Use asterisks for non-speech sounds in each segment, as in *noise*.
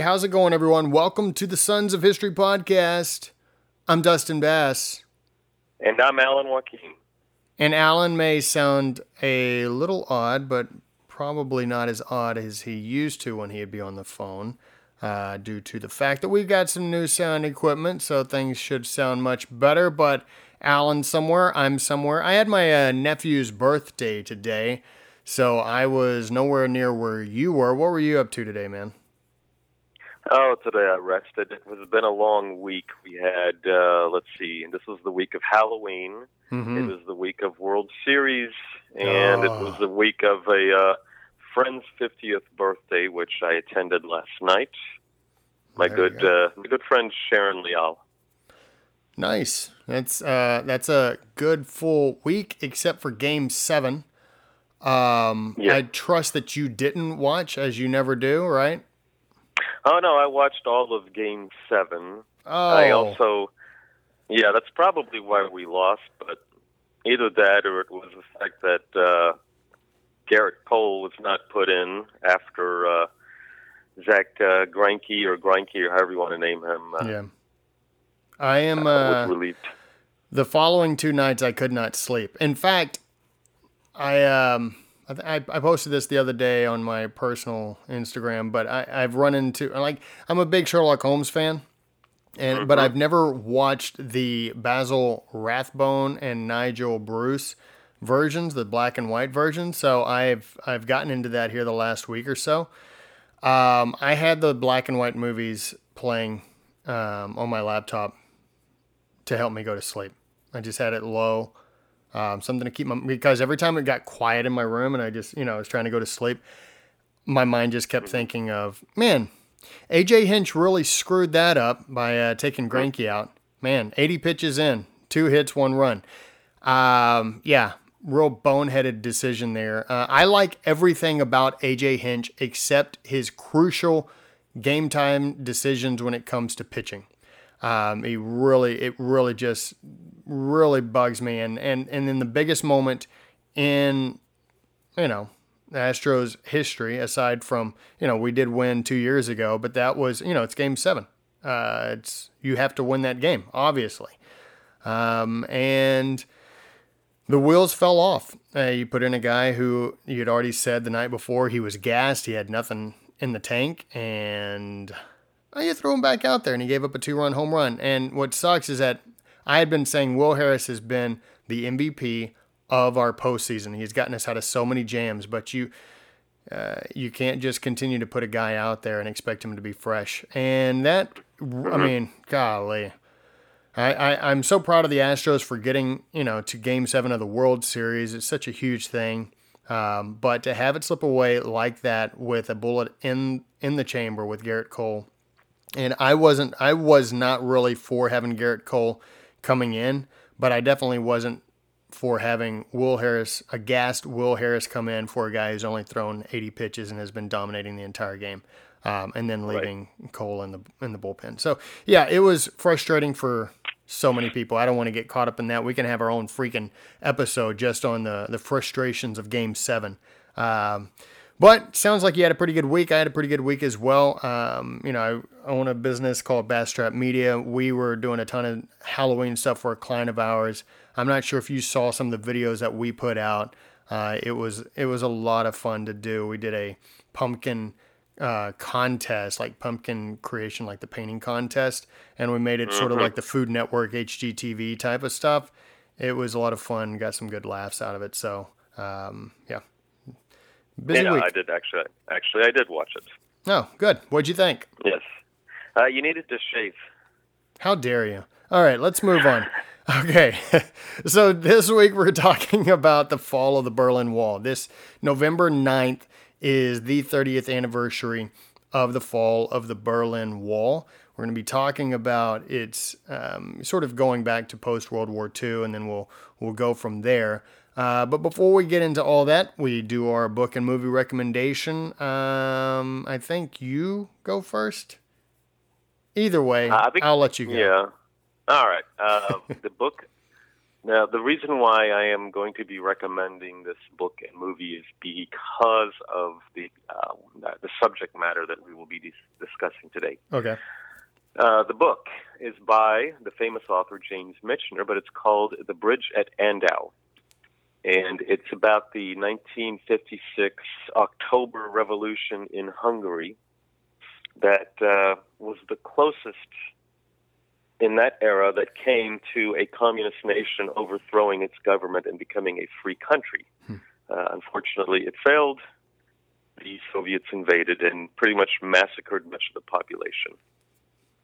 how's it going, everyone? Welcome to the Sons of History podcast. I'm Dustin Bass. And I'm Alan Wakim. And Alan may sound a little odd, but probably not as odd as he used to when he'd be on the phone, uh, due to the fact that we've got some new sound equipment, so things should sound much better. But Alan somewhere, I'm somewhere. I had my uh, nephew's birthday today, so I was nowhere near where you were. What were you up to today, man? Oh, today I rested. It has been a long week. We had, uh, let's see, this was the week of Halloween. Mm-hmm. It was the week of World Series, and oh. it was the week of a uh, friend's 50th birthday, which I attended last night. My there good, go. uh, my good friend Sharon Leal. Nice. That's uh, that's a good full week, except for Game Seven. Um, yeah. I trust that you didn't watch, as you never do, right? Oh no, I watched all of Game Seven. Oh. I also, yeah, that's probably why we lost. But either that, or it was the fact that uh, Gerrit Cole was not put in after uh, Zach uh, Greinke or Greinke or however you want to name him. Uh, yeah, I am uh, relieved. The following two nights, I could not sleep. In fact, I um I, I posted this the other day on my personal Instagram, but I, I've run into like I'm a big Sherlock Holmes fan, and mm-hmm. but I've never watched the Basil Rathbone and Nigel Bruce versions, the black and white versions. So I've I've gotten into that here the last week or so. Um, I had the black and white movies playing um, on my laptop to help me go to sleep. I just had it low um, something to keep my because every time it got quiet in my room and I just you know I was trying to go to sleep, my mind just kept thinking of man, AJ Hinch really screwed that up by uh, taking Greinke out. Man, 80 pitches in, two hits, one run. Um, yeah, real boneheaded decision there. Uh, I like everything about AJ Hinch except his crucial game time decisions when it comes to pitching. Um, he really, it really just really bugs me. And and and in the biggest moment in, you know, Astros history, aside from you know we did win two years ago, but that was you know it's Game Seven. Uh, it's you have to win that game, obviously. Um, and the wheels fell off. Uh, you put in a guy who you had already said the night before he was gassed. He had nothing in the tank, and oh, you throw him back out there, and he gave up a two-run home run. And what sucks is that I had been saying Will Harris has been the MVP of our postseason. He's gotten us out of so many jams, but you uh, you can't just continue to put a guy out there and expect him to be fresh. And that, I mm-hmm. mean, golly. I, I, I'm so proud of the Astros for getting, you know, to game seven of the World Series. It's such a huge thing. Um, but to have it slip away like that with a bullet in in the chamber with Gerrit Cole, and I wasn't, I was not really for having Gerrit Cole coming in, but I definitely wasn't for having Will Harris, a gassed Will Harris, come in for a guy who's only thrown 80 pitches and has been dominating the entire game, um, and then leaving right. Cole in the in the bullpen. So yeah, it was frustrating for so many people. I don't want to get caught up in that. We can have our own freaking episode just on the the frustrations of Game Seven. Um, but sounds like you had a pretty good week. I had a pretty good week as well. Um, you know, I own a business called Bastrap Media. We were doing a ton of Halloween stuff for a client of ours. I'm not sure if you saw some of the videos that we put out. Uh, it was it was a lot of fun to do. We did a pumpkin uh, contest, like pumpkin creation, like the painting contest, and we made it mm-hmm. sort of mm-hmm. like the Food Network HGTV type of stuff. It was a lot of fun. Got some good laughs out of it. So um, yeah, Busy yeah, week. I did actually. Actually, I did watch it. Oh, good. What'd you think? Yes. Uh, you needed to shave. How dare you? All right, let's move on. *laughs* Okay, *laughs* so this week we're talking about the fall of the Berlin Wall. This November 9th is the 30th anniversary of the fall of the Berlin Wall. We're going to be talking about its um, sort of going back to post World War II, and then we'll we'll go from there. Uh, but before we get into all that, we do our book and movie recommendation. Um, I think you go first. Either way, uh, think, I'll let you go. Yeah. All right. Uh, *laughs* the book Now, the reason why I am going to be recommending this book and movie is because of the uh, the subject matter that we will be dis- discussing today. Okay. Uh, the book is by the famous author James Michener, but it's called The Bridge at Andau. And it's about the 1956 October Revolution in Hungary that uh, was the closest in that era that came to a communist nation overthrowing its government and becoming a free country. Hmm. Uh, unfortunately, it failed. The Soviets invaded and pretty much massacred much of the population.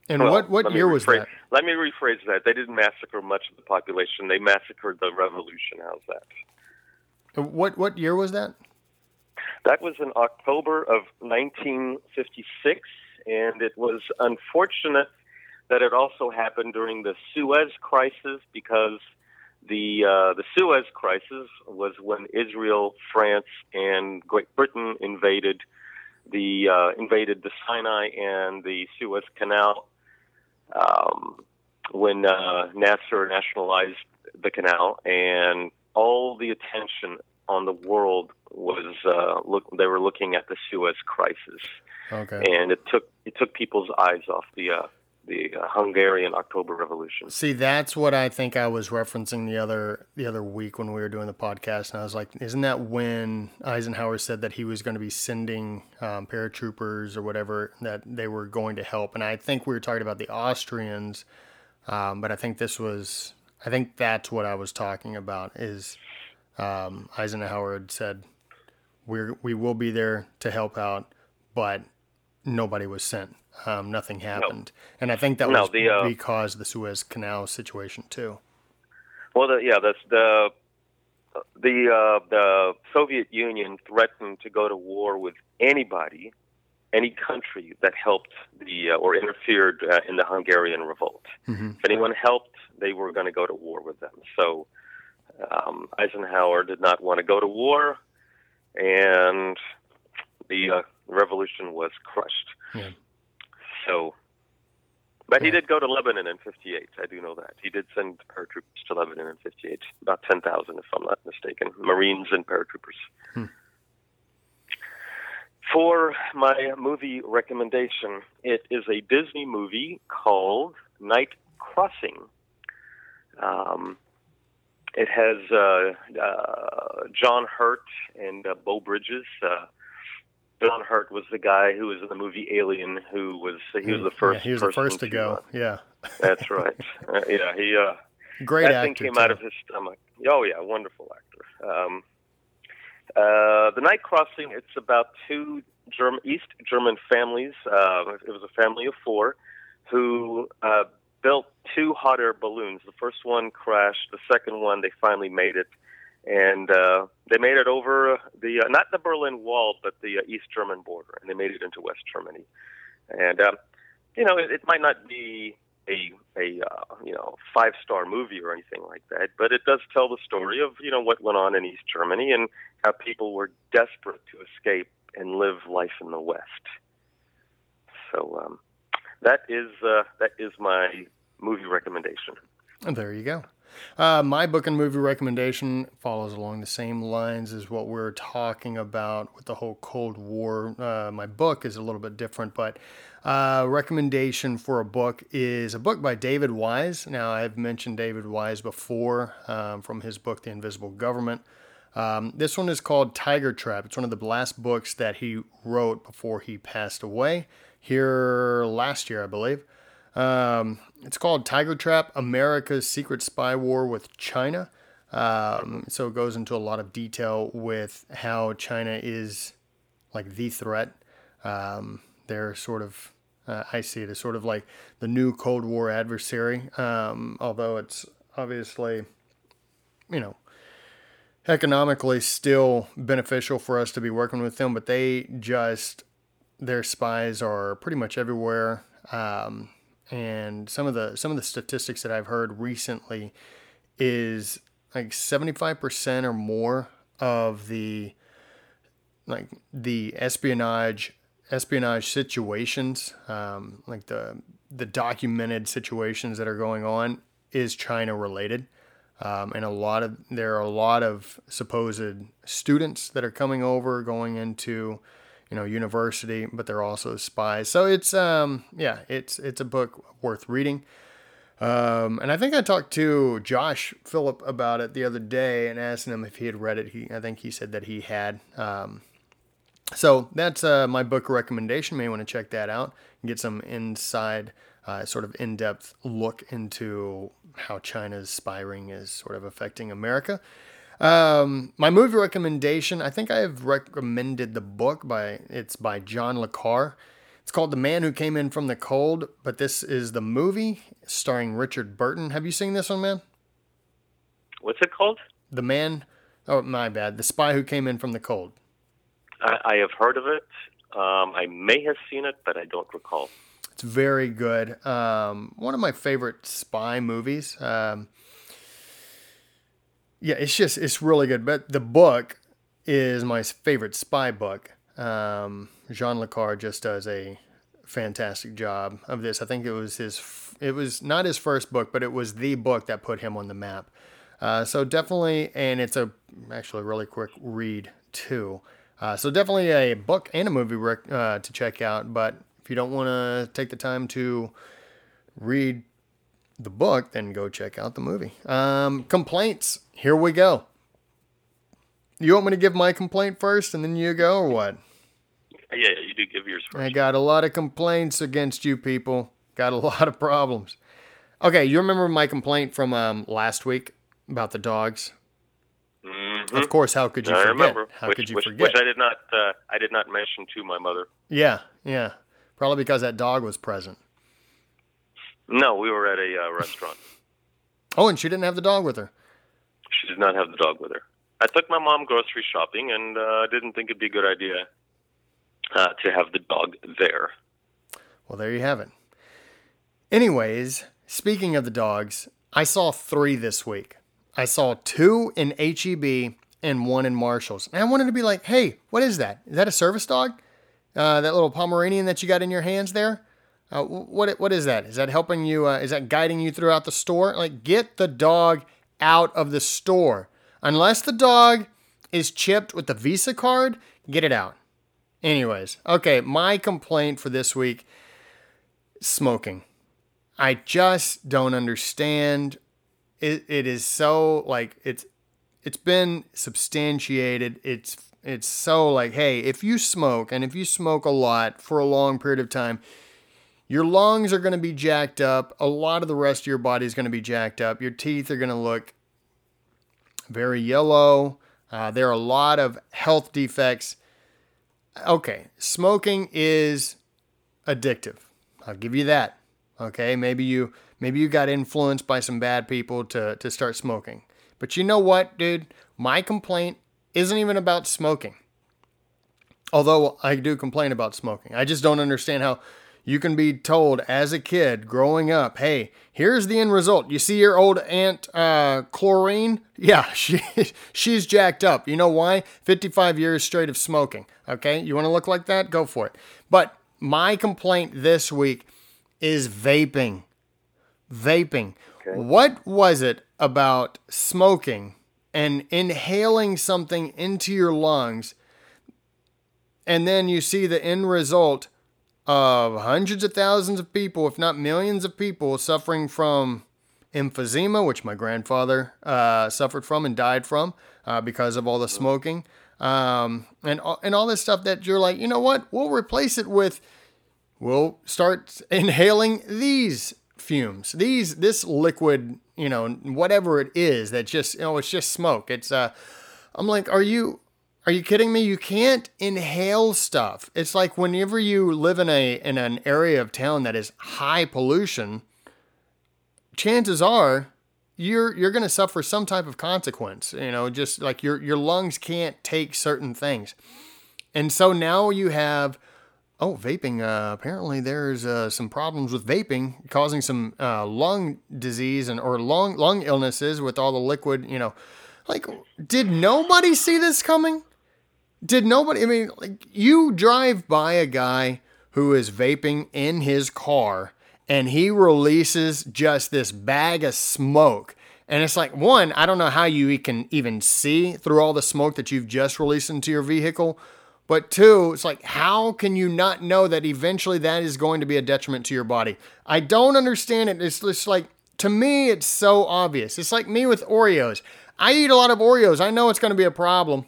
And well, what, what year rephrase, was that? Let me rephrase that. They didn't massacre much of the population. They massacred the revolution. How's that? What what year was that? That was in October of 1956, and it was unfortunate that it also happened during the Suez Crisis because the uh, the Suez Crisis was when Israel, France, and Great Britain invaded the uh, invaded the Sinai and the Suez Canal um, when uh, Nasser nationalized the canal, and all the attention on the world was uh, look. They were looking at the Suez Crisis, okay. and it took it took people's eyes off the uh, the uh, Hungarian October Revolution. See, that's what I think I was referencing the other the other week when we were doing the podcast, and I was like, "Isn't that when Eisenhower said that he was going to be sending um, paratroopers or whatever that they were going to help?" And I think we were talking about the Austrians, um, but I think this was, I think that's what I was talking about. Is um, Eisenhower had said, "We we will be there to help out, but nobody was sent." um, nothing happened. No. And I think that no, was the, uh, because the Suez Canal situation too. Well, the, yeah, that's the the uh, the Soviet Union threatened to go to war with anybody, any country that helped the uh, or interfered uh, in the Hungarian revolt. Mm-hmm. If anyone helped, they were going to go to war with them. So um, Eisenhower did not want to go to war, and the uh, revolution was crushed. Yeah. So, but he did go to Lebanon in '58. I do know that he did send paratroopers to Lebanon in '58, about ten thousand, if I'm not mistaken, Marines and paratroopers. Hmm. For my movie recommendation, it is a Disney movie called Night Crossing. Um, it has uh, uh, John Hurt and uh, Beau Bridges. John Hurt was the guy who was in the movie Alien, who was he was the first. Yeah, he was the first to, go. Uh, yeah, that's right. *laughs* Uh, yeah, he. Uh, Great that actor. thing came too. out of his stomach. Oh yeah, wonderful actor. Um, uh, the Night Crossing. It's about two German, East German families. Uh, it was a family of four who uh, built two hot air balloons. The first one crashed. The second one, they finally made it and uh, they made it over the uh, not the Berlin Wall, but the uh, East German border, and they made it into West Germany. And um, you know, it, it might not be a a uh, you know five star movie or anything like that, but it does tell the story of you know what went on in East Germany and how people were desperate to escape and live life in the West. So um, that is uh, that is my movie recommendation. And there you go. Uh, my book and movie recommendation follows along the same lines as what we're talking about with the whole Cold War. Uh, my book is a little bit different, but uh, recommendation for a book is a book by David Wise. Now, I've mentioned David Wise before um, from his book, The Invisible Government. Um, this one is called Tiger Trap. It's one of the last books that he wrote before he passed away here last year, I believe. Um, it's called Tiger Trap America's Secret Spy War with China. Um, so it goes into a lot of detail with how China is like the threat. Um, they're sort of, uh, I see it as sort of like the new Cold War adversary, um, although it's obviously, you know, economically still beneficial for us to be working with them, but they just, their spies are pretty much everywhere. Um, and some of the some of the statistics that I've heard recently is like 75% or more of the like the espionage espionage situations um, like the the documented situations that are going on is China related. Um, and a lot of there are a lot of supposed students that are coming over, going into you know university, but they're also spies. So it's um, yeah, it's it's a book worth reading. Um, and I think I talked to Josh Philipp about it the other day and asked him if he had read it. He I think he said that he had. Um, so that's uh, my book recommendation. You may want to check that out and get some inside, uh, sort of in depth look into how China's spying is sort of affecting America. Um, my movie recommendation, I think I have recommended the book by it's by John Le Carre. It's called The Man Who Came In From the Cold, but this is the movie starring Richard Burton. Have you seen this one, man? What's it called? The Man. Oh, my bad. The Spy Who Came In From the Cold. I, I have heard of it. Um, I may have seen it, but I don't recall. It's very good. Um, one of my favorite spy movies. Um, yeah, it's just it's really good. But the book is my favorite spy book. Um, Jean Le Carre just does a fantastic job of this. I think it was his. It was not his first book, but it was the book that put him on the map. Uh, so definitely, and it's a actually really quick read too. Uh, so definitely a book and a movie rec- uh, to check out. But if you don't want to take the time to read the book, then go check out the movie. Um, complaints. Here we go. You want me to give my complaint first, and then you go, or what? Yeah, you do give yours first. I got a lot of complaints against you people. Got a *laughs* lot of problems. Okay, you remember my complaint from um, last week about the dogs? Mm-hmm. Of course, how could you I forget? remember. How which, could you which, forget? Which I did not. Uh, I did not mention to my mother. Yeah, yeah. Probably because that dog was present. No, we were at a uh, restaurant. Oh, and she didn't have the dog with her. She did not have the dog with her. I took my mom grocery shopping and uh, didn't think it'd be a good idea uh, to have the dog there. Well, there you have it. Anyways, speaking of the dogs, I saw three this week. I saw two in HEB and one in Marshalls. And I wanted to be like, hey, what is that? Is that a service dog? Uh, that little Pomeranian that you got in your hands there? Uh, what what is that? Is that helping you? Uh, is that guiding you throughout the store? Like, get the dog out of the store. Unless the dog is chipped with the Visa card, get it out. Anyways, okay, my complaint for this week smoking. I just don't understand. It, it is so like it's it's been substantiated. It's it's so like, hey, if you smoke and if you smoke a lot for a long period of time, your lungs are going to be jacked up. A lot of the rest of your body is going to be jacked up. Your teeth are going to look very yellow. Uh, there are a lot of health defects. Okay, smoking is addictive. I'll give you that. Okay, maybe you maybe you got influenced by some bad people to to start smoking. But you know what, dude? My complaint isn't even about smoking. Although I do complain about smoking. I just don't understand how you can be told as a kid growing up, hey, here's the end result. You see your old aunt uh, Chlorine? *laughs* Yeah, she *laughs* she's jacked up. You know why? 55 years straight of smoking. Okay, you want to look like that? Go for it. But my complaint this week is vaping. Vaping. Okay. What was it about smoking and inhaling something into your lungs, and then you see the end result of hundreds of thousands of people, if not millions of people, suffering from emphysema, which my grandfather uh, suffered from and died from uh, because of all the smoking, um, and and all this stuff that you're like, you know what? We'll replace it with, we'll start *laughs* inhaling these fumes, these this liquid, you know, whatever it is that just you know it's just smoke. It's uh, I'm like, are you are you kidding me? You can't inhale stuff. It's like whenever you live in a in an area of town that is high pollution, chances are you're you're going to suffer some type of consequence, you know, just like your your lungs can't take certain things. And so now you have oh, vaping. Uh, apparently, there's uh, some problems with vaping causing some uh, lung disease and or lung lung illnesses with all the liquid. You know, like did nobody see this coming? Did nobody? I mean, like you drive by a guy who is vaping in his car, and he releases just this bag of smoke. And it's like, one, I don't know how you can even see through all the smoke that you've just released into your vehicle. But two, it's like, how can you not know that eventually that is going to be a detriment to your body? I don't understand it. It's just like, to me, it's so obvious. It's like me with Oreos. I eat a lot of Oreos. I know it's going to be a problem.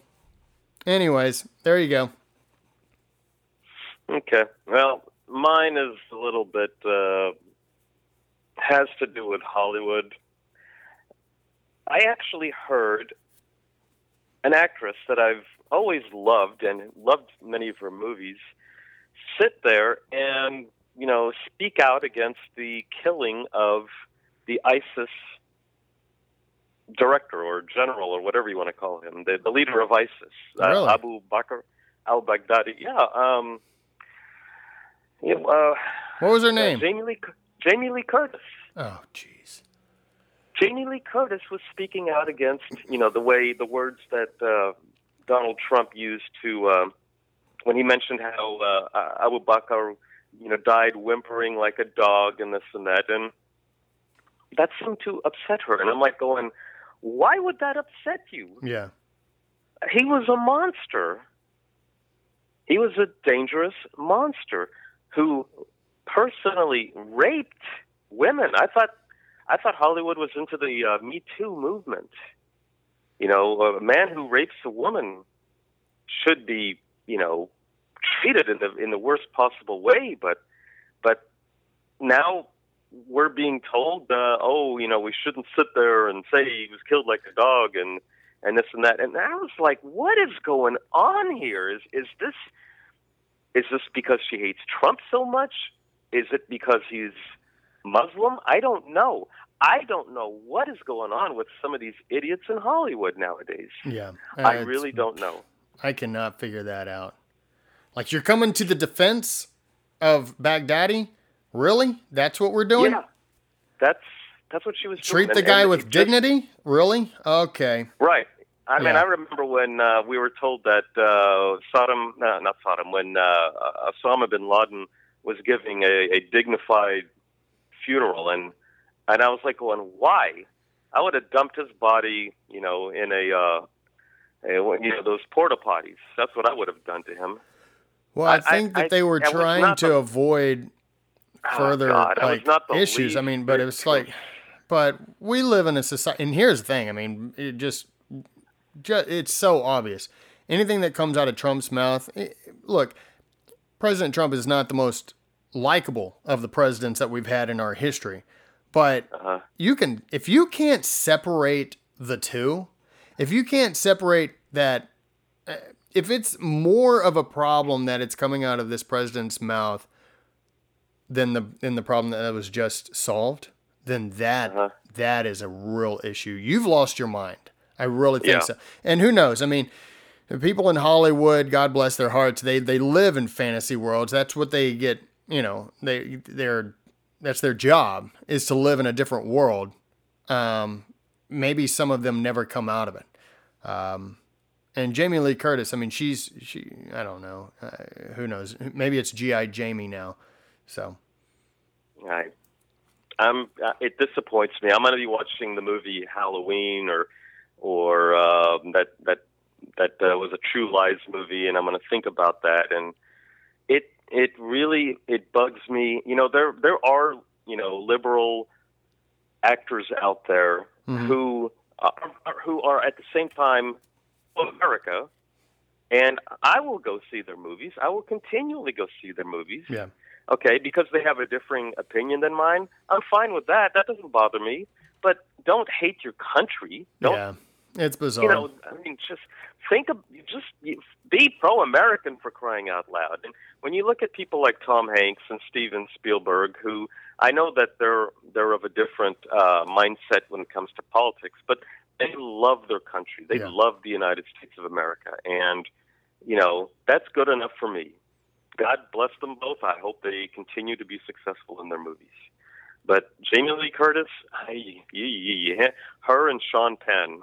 Anyways, there you go. Okay. Well, mine is a little bit, uh, has to do with Hollywood. I actually heard an actress that I've always loved and loved many of her movies sit there and you know speak out against the killing of the ISIS director or general or whatever you want to call him, the, the leader of ISIS, uh, really? uh, Abu Bakr al-Baghdadi. Yeah. Um, yeah uh, what was her name? Uh, Jamie Lee. Jamie Lee Curtis. Oh, jeez. Jamie Lee Curtis was speaking out against, you know, the way the words that uh, Donald Trump used to um, when he mentioned how uh, Abu Bakr, you know, died whimpering like a dog and this and that, and that seemed to upset her. And I'm like going, why would that upset you? Yeah, he was a monster. He was a dangerous monster who personally raped women. I thought I thought Hollywood was into the uh, Me Too movement. You know, a man who rapes a woman should be, you know, treated in the in the worst possible way. But, but now we're being told, uh, oh, you know, we shouldn't sit there and say he was killed like a dog and and this and that. And I was like, what is going on here? Is is this is this because she hates Trump so much? Is it because he's Muslim? I don't know. I don't know what is going on with some of these idiots in Hollywood nowadays. Yeah. I really don't know. I cannot figure that out. Like you're coming to the defense of Baghdadi? Really? That's what we're doing? Yeah. That's that's what she was Treat doing. the guy with just, dignity? Really? Okay. Right. I mean, I remember when uh, we were told that uh, Saddam, no, not Saddam, when uh, Osama bin Laden was giving a, a dignified funeral, and and I was like, going, why? I would have dumped his body, you know, in a, uh, a you know, those porta potties. That's what I would have done to him. Well, I think I, that they were I, trying to able further oh like issues. I mean, but it was like, but we live in a society, and here's the thing. I mean, it just, just it's so obvious. Anything that comes out of Trump's mouth, it, look, President Trump is not the most likable of the presidents that we've had in our history. But uh-huh. you can, if you can't separate the two, if you can't separate that, uh, if it's more of a problem that it's coming out of this president's mouth than the than the problem that was just solved, then that uh-huh. that is a real issue. You've lost your mind. I really think yeah. so. And who knows? I mean, people in Hollywood, God bless their hearts, they they live in fantasy worlds. That's what they get. You know, they they're that's their job is to live in a different world. Um, maybe some of them never come out of it. Um, and Jamie Lee Curtis, I mean, she's she. I don't know. Uh, who knows? Maybe it's GI Jamie now. So. Right. Um, uh, it disappoints me. I'm going to be watching the movie Halloween or or uh, that that that uh, was a True Lies movie, and I'm going to think about that. And it it really it bugs me. You know, there there are you know liberal actors out there mm-hmm. who are, who are at the same time America, and I will go see their movies. I will continually go see their movies. Yeah. Okay, because they have a differing opinion than mine. I'm fine with that. That doesn't bother me. But don't hate your country. Don't yeah. It's bizarre. You know, I mean, just think of just be pro-American for crying out loud. And when you look at people like Tom Hanks and Steven Spielberg, who I know that they're they're of a different uh, mindset when it comes to politics, but they love their country. They yeah. love the United States of America, and you know that's good enough for me. God bless them both. I hope they continue to be successful in their movies. But Jamie Lee Curtis, I, her and Sean Penn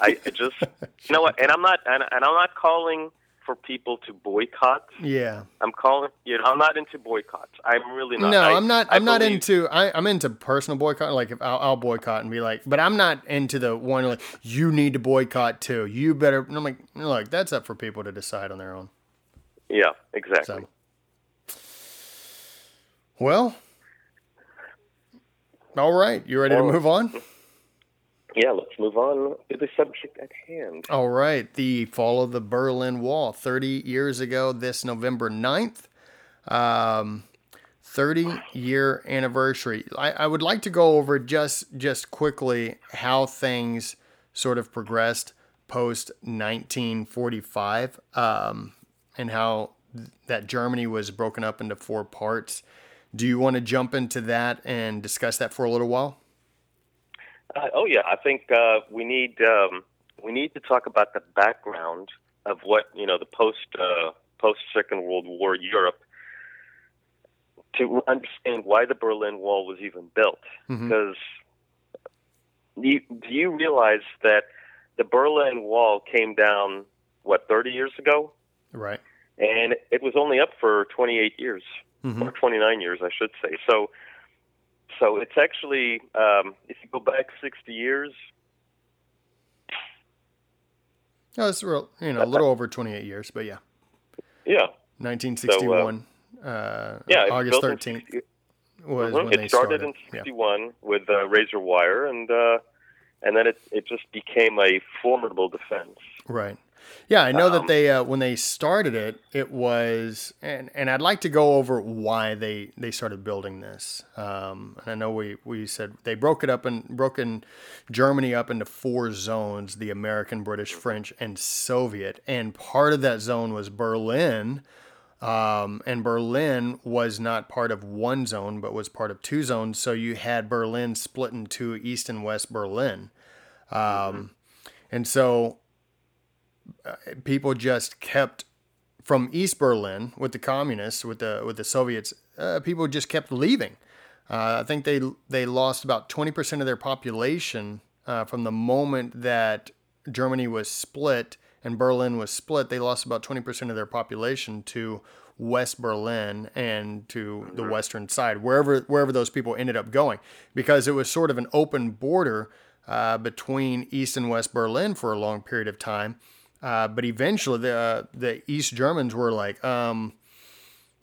I, I just *laughs* you know what, and I'm not and, and I'm not calling for people to boycott. Yeah, I'm calling. You know, I'm not into boycotts. I'm really not. No, I, am not. I'm not into. I, am into personal boycott. Like if I'll, I'll, boycott and be like, but I'm not into the one like you need to boycott too. You better. And I'm like, look, that's up for people to decide on their own. Yeah, exactly. So, well, all right. You ready well, to move on? yeah, let's move on to the subject at hand. All right. The fall of the Berlin Wall, 30 years ago, this November 9th. Um, 30 year anniversary. I, I would like to go over just just quickly how things sort of progressed post 1945 um, and how that Germany was broken up into four parts. Do you want to jump into that and discuss that for a little while? Uh, oh yeah, I think uh, we need um, we need to talk about the background of what you know the post uh, post Second World War Europe to understand why the Berlin Wall was even built. Mm-hmm. Because you, do you realize that the Berlin Wall came down what 30 years ago? Right. And it was only up for 28 years mm-hmm. or 29 years, I should say. So so it's actually, um, if you go back 60 years. Oh, it's real, you know, a little over 28 years, but yeah. Yeah. 1961, so, uh, uh, yeah, August 13th 60, was mm-hmm. when it they started. started in 61 yeah. with uh, razor wire, and uh, and then it it just became a formidable defense. Right. Yeah, I know um, that they uh, when they started it, it was and and I'd like to go over why they they started building this. Um, and I know we we said they broke it up and broken Germany up into four zones: the American, British, French, and Soviet. And part of that zone was Berlin. Um, and Berlin was not part of one zone, but was part of two zones. So you had Berlin split into East and West Berlin. Um, mm-hmm. And so people just kept from East Berlin with the communists, with the with the Soviets. Uh, people just kept leaving. Uh, I think they they lost about twenty percent of their population uh, from the moment that Germany was split and Berlin was split. They lost about twenty percent of their population to West Berlin and to the western side, wherever wherever those people ended up going, because it was sort of an open border uh, between East and West Berlin for a long period of time. Uh, but eventually, the uh, the East Germans were like, um,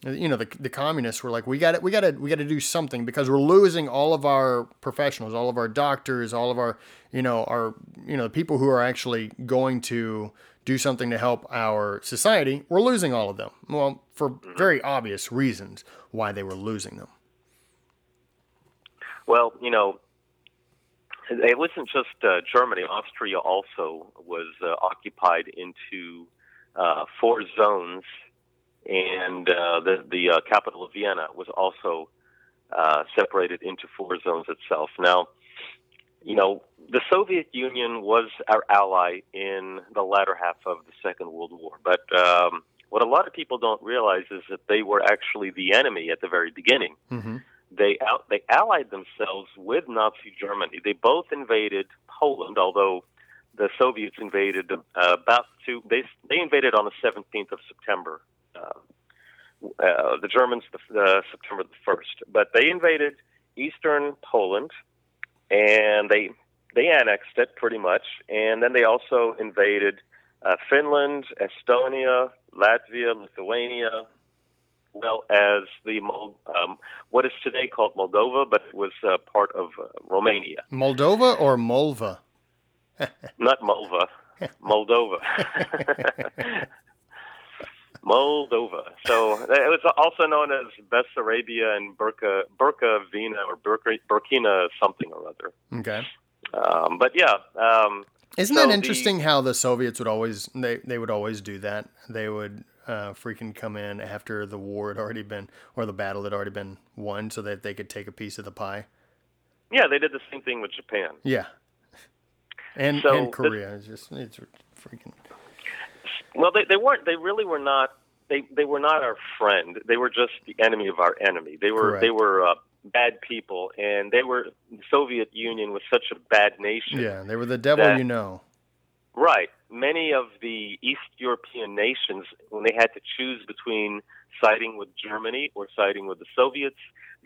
you know, the, the communists were like, we got we got to we got to do something because we're losing all of our professionals, all of our doctors, all of our, you know, our you know, people who are actually going to do something to help our society. We're losing all of them. Well, for very obvious reasons why they were losing them. Well, you know, it wasn't just uh, Germany. Austria also was uh, occupied into uh, four zones, and uh, the the uh, capital of Vienna was also uh, separated into four zones itself. Now, you know, the Soviet Union was our ally in the latter half of the Second World War, but um, what a lot of people don't realize is that they were actually the enemy at the very beginning. Mm-hmm they out, they allied themselves with Nazi Germany. They both invaded Poland, although the Soviets invaded uh, about two. They they invaded on the 17th of September. Uh, uh, the Germans the, September the first, but they invaded eastern Poland, and they they annexed it pretty much, and then they also invaded uh, Finland, Estonia, Latvia, Lithuania, well as the um, what is today called Moldova, but it was uh, part of uh, Romania. Moldova or Molva? *laughs* Not Molva, Moldova. *laughs* Moldova. So it was also known as Bessarabia and Burka, Burkina or Burka, Burkina something or other. Okay. Um, but yeah. Um, Isn't so that interesting the, how the Soviets would always they, they would always do that? They would uh, freaking come in after the war had already been, or the battle had already been won, so that they could take a piece of the pie. Yeah, they did the same thing with Japan. Yeah, and so and Korea. It's just it's freaking. Well, they they weren't. They really were not. They they were not our friend. They were just the enemy of our enemy. They were Correct. they were uh, bad people, and they were the Soviet Union was such a bad nation. Yeah, they were the devil that, you know. Right. Many of the East European nations, when they had to choose between siding with Germany or siding with the Soviets,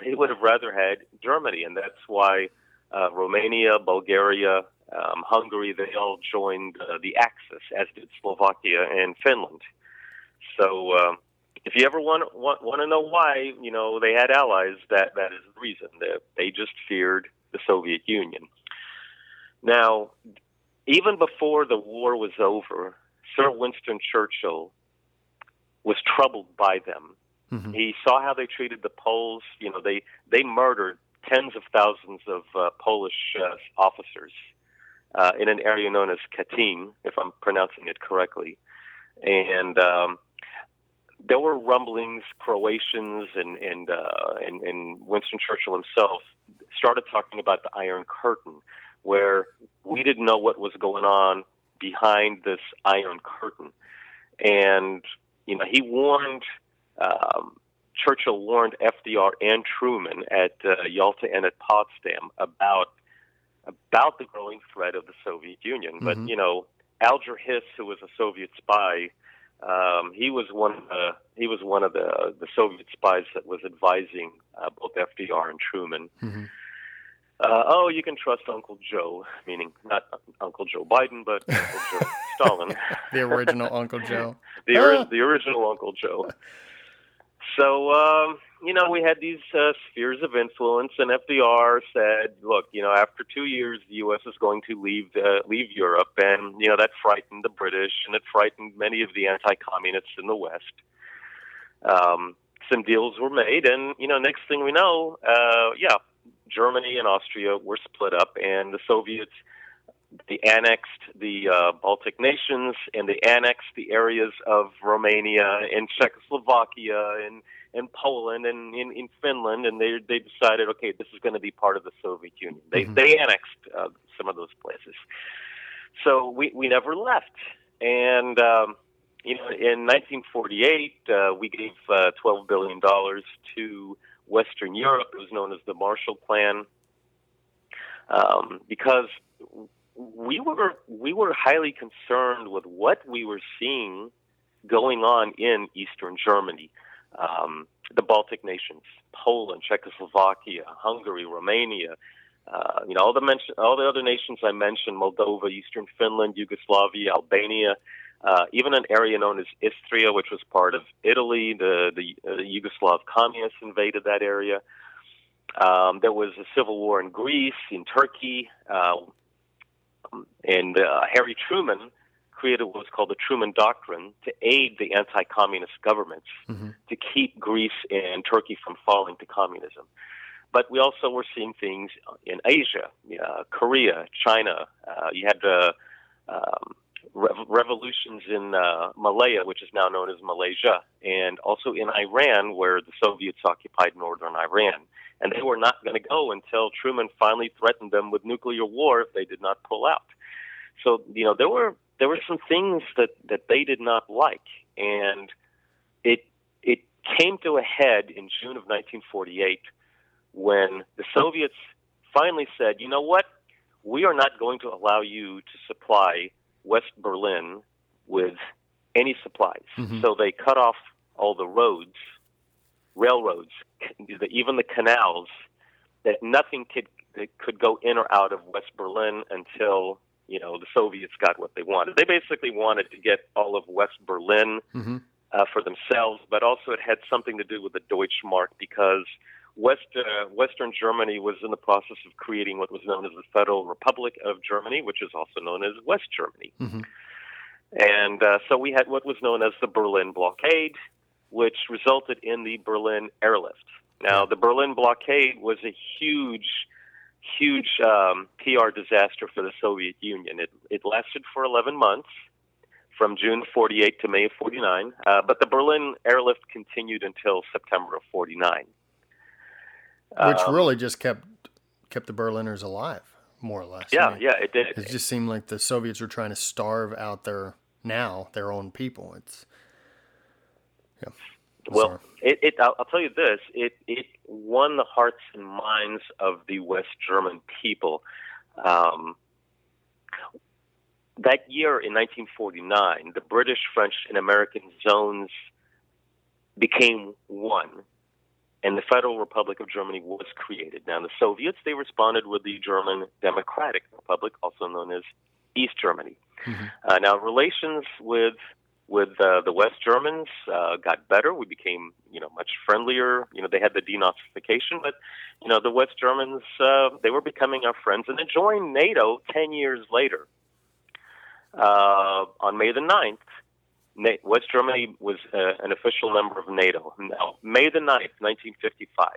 they would have rather had Germany, and that's why uh, Romania, Bulgaria, um, Hungary, they all joined uh, the Axis, as did Slovakia and Finland. So, uh, if you ever want, want want to know why, you know, they had allies, that that is the reason. That they just feared the Soviet Union. Now, even before the war was over, Sir Winston Churchill was troubled by them. Mm-hmm. He saw how they treated the Poles. You know, they they murdered tens of thousands of uh, Polish uh, officers uh, in an area known as Katyn, if I'm pronouncing it correctly. And um, there were rumblings. Croatians and and, uh, and and Winston Churchill himself started talking about the Iron Curtain, where we didn't know what was going on behind this Iron Curtain, and you know he warned. Um, Churchill warned FDR and Truman at uh, Yalta and at Potsdam about about the growing threat of the Soviet Union. Mm-hmm. But you know, Alger Hiss, who was a Soviet spy, um, he was one of the he was one of the the Soviet spies that was advising uh, both FDR and Truman. Mm-hmm. Uh, oh, you can trust Uncle Joe, meaning not Uncle Joe Biden, but *laughs* Uncle Joe Stalin. *laughs* the original Uncle Joe. *laughs* the, ori- the original Uncle Joe. So, um, you know, we had these uh, spheres of influence, and FDR said, "Look, you know, after two years, the U.S. is going to leave uh, leave Europe," and you know that frightened the British, and it frightened many of the anti-communists in the West. Um, some deals were made, and you know, next thing we know, uh, yeah, Germany and Austria were split up, and the Soviets they annexed the uh, Baltic nations and they annexed the areas of Romania and Czechoslovakia and and Poland and in, in Finland, and they they decided, okay, this is going to be part of the Soviet Union. They mm-hmm. they annexed uh, some of those places, so we we never left. And um, you know, in 1948, uh, we gave uh, 12 billion dollars to Western Europe. It was known as the Marshall Plan um, because we were we were highly concerned with what we were seeing going on in Eastern Germany, um, the Baltic nations, Poland, Czechoslovakia, Hungary, Romania. Uh, you know all the mention, all the other nations I mentioned: Moldova, Eastern Finland, Yugoslavia, Albania, uh, even an area known as Istria, which was part of Italy. The the, uh, the Yugoslav communists invaded that area. Um, there was a civil war in Greece, in Turkey. Uh, and uh, Harry Truman created what was called the Truman Doctrine to aid the anti-communist governments mm-hmm. to keep Greece and Turkey from falling to communism. But we also were seeing things in Asia, uh, Korea, China. Uh, you had the um, rev- revolutions in uh, Malaya, which is now known as Malaysia, and also in Iran, where the Soviets occupied northern Iran and they were not going to go until Truman finally threatened them with nuclear war if they did not pull out. So you know there were there were some things that that they did not like, and it it came to a head in June of 1948 when the Soviets finally said, you know what, we are not going to allow you to supply West Berlin with any supplies. Mm-hmm. So they cut off all the roads railroads, even the canals, that nothing could could go in or out of West Berlin until you know the Soviets got what they wanted. They basically wanted to get all of West Berlin mm-hmm. uh, for themselves, but also it had something to do with the Deutschmark because West uh, Western Germany was in the process of creating what was known as the Federal Republic of Germany, which is also known as West Germany. Mm-hmm. And uh, so we had what was known as the Berlin blockade, which resulted in the Berlin airlift. Now, the Berlin blockade was a huge, huge um, PR disaster for the Soviet Union. It, it lasted for 11 months, from June 48 to May of 49, uh, but the Berlin airlift continued until September of 49. Which um, really just kept kept the Berliners alive, more or less. Yeah, I mean, yeah, it did. It just seemed like the Soviets were trying to starve out their now their own people. It's yeah. Well, it, it I'll, tell you this: it it won the hearts and minds of the West German people. Um, that year in 1949, the British, French, and American zones became one, and the Federal Republic of Germany was created. Now, the Soviets they responded with the German Democratic Republic, also known as East Germany. Mm-hmm. Uh, now, relations with with uh, the West Germans uh, got better. We became, you know, much friendlier. You know, they had the denazification, but you know, the West Germans uh, they were becoming our friends, and they joined NATO ten years later. Uh, on May the 9th, West Germany was uh, an official member of NATO. Now, May the 9th, 1955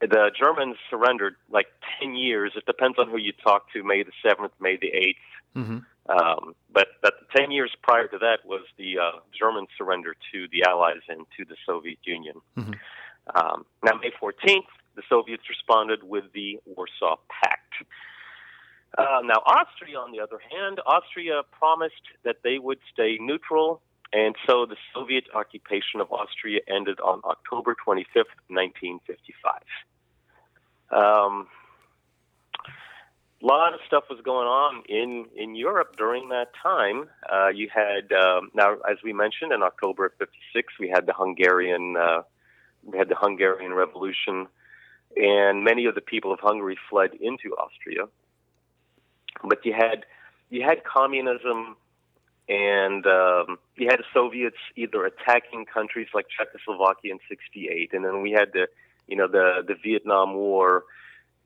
the Germans surrendered like 10 years. It depends on who you talk to, May the 7th, May the 8th. Mm-hmm. Um, but, but 10 years prior to that was the uh, German surrender to the Allies and to the Soviet Union. Mm-hmm. Um, now, May 14th, the Soviets responded with the Warsaw Pact. Uh, now, Austria, on the other hand, Austria promised that they would stay neutral, and so the Soviet occupation of Austria ended on October 25th, 1955. Um, a lot of stuff was going on in, in Europe during that time. Uh, you had um, now, as we mentioned, in October of '56, we had the Hungarian uh, we had the Hungarian Revolution, and many of the people of Hungary fled into Austria. But you had you had communism, and um, you had the Soviets either attacking countries like Czechoslovakia in '68, and then we had the you know the the Vietnam War.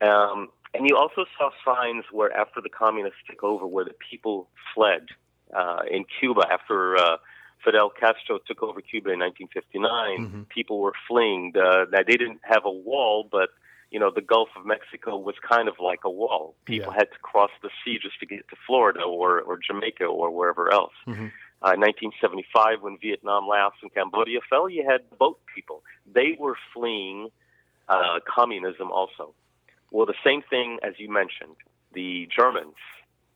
Um, and you also saw signs where, after the communists took over, where the people fled. Uh, in Cuba, after uh, Fidel Castro took over Cuba in 1959, mm-hmm. people were fleeing. Uh, now they didn't have a wall, but you know the Gulf of Mexico was kind of like a wall. People yeah. had to cross the sea just to get to Florida or, or Jamaica or wherever else. Mm-hmm. Uh, 1975, when Vietnam, Laos, and Cambodia fell, you had boat people. They were fleeing uh, communism also. Well, the same thing as you mentioned. The Germans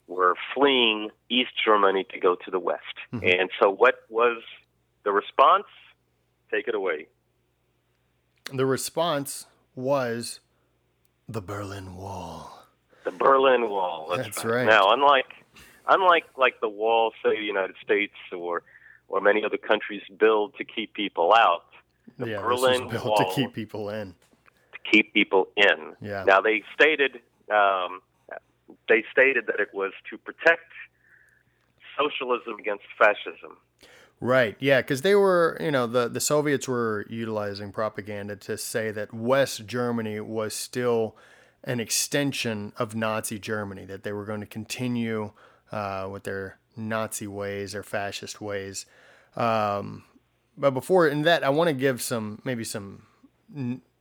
were fleeing East Germany to go to the West. Mm-hmm. And so, what was the response? Take it away. The response was the Berlin Wall. The Berlin Wall. That's, That's right. right. Now, unlike unlike like the wall, say the United States or or many other countries build to keep people out, the yeah, Berlin built Wall to keep people in To keep people in. Yeah. Now they stated um, they stated that it was to protect socialism against fascism. Right. Yeah, because they were, you know, the the Soviets were utilizing propaganda to say that West Germany was still an extension of Nazi Germany, that they were going to continue uh, with their Nazi ways, their fascist ways. Um, but before in that, I want to give some maybe some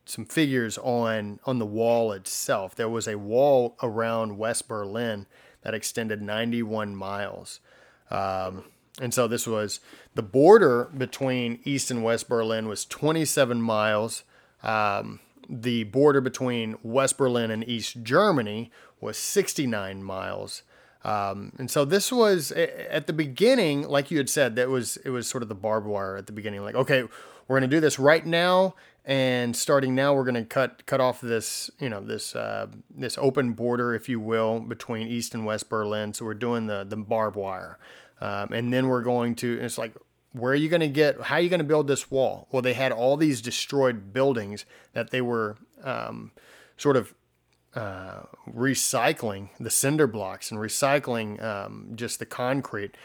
some figures on on the wall itself. There was a wall around West Berlin that extended 91 miles. Um, and so this was the border between East and West Berlin was 27 miles. Um, the border between West Berlin and East Germany was 69 miles. Um, and so this was at the beginning, like you had said, that was it was sort of the barbed wire at the beginning. Like, okay, we're going to do this right now, and starting now we're going to cut cut off this you know this uh, this open border if you will between east and west berlin so we're doing the the barbed wire um, and then we're going to it's like where are you going to get how are you going to build this wall? Well they had all these destroyed buildings that they were um, sort of uh, recycling the cinder blocks and recycling um, just the concrete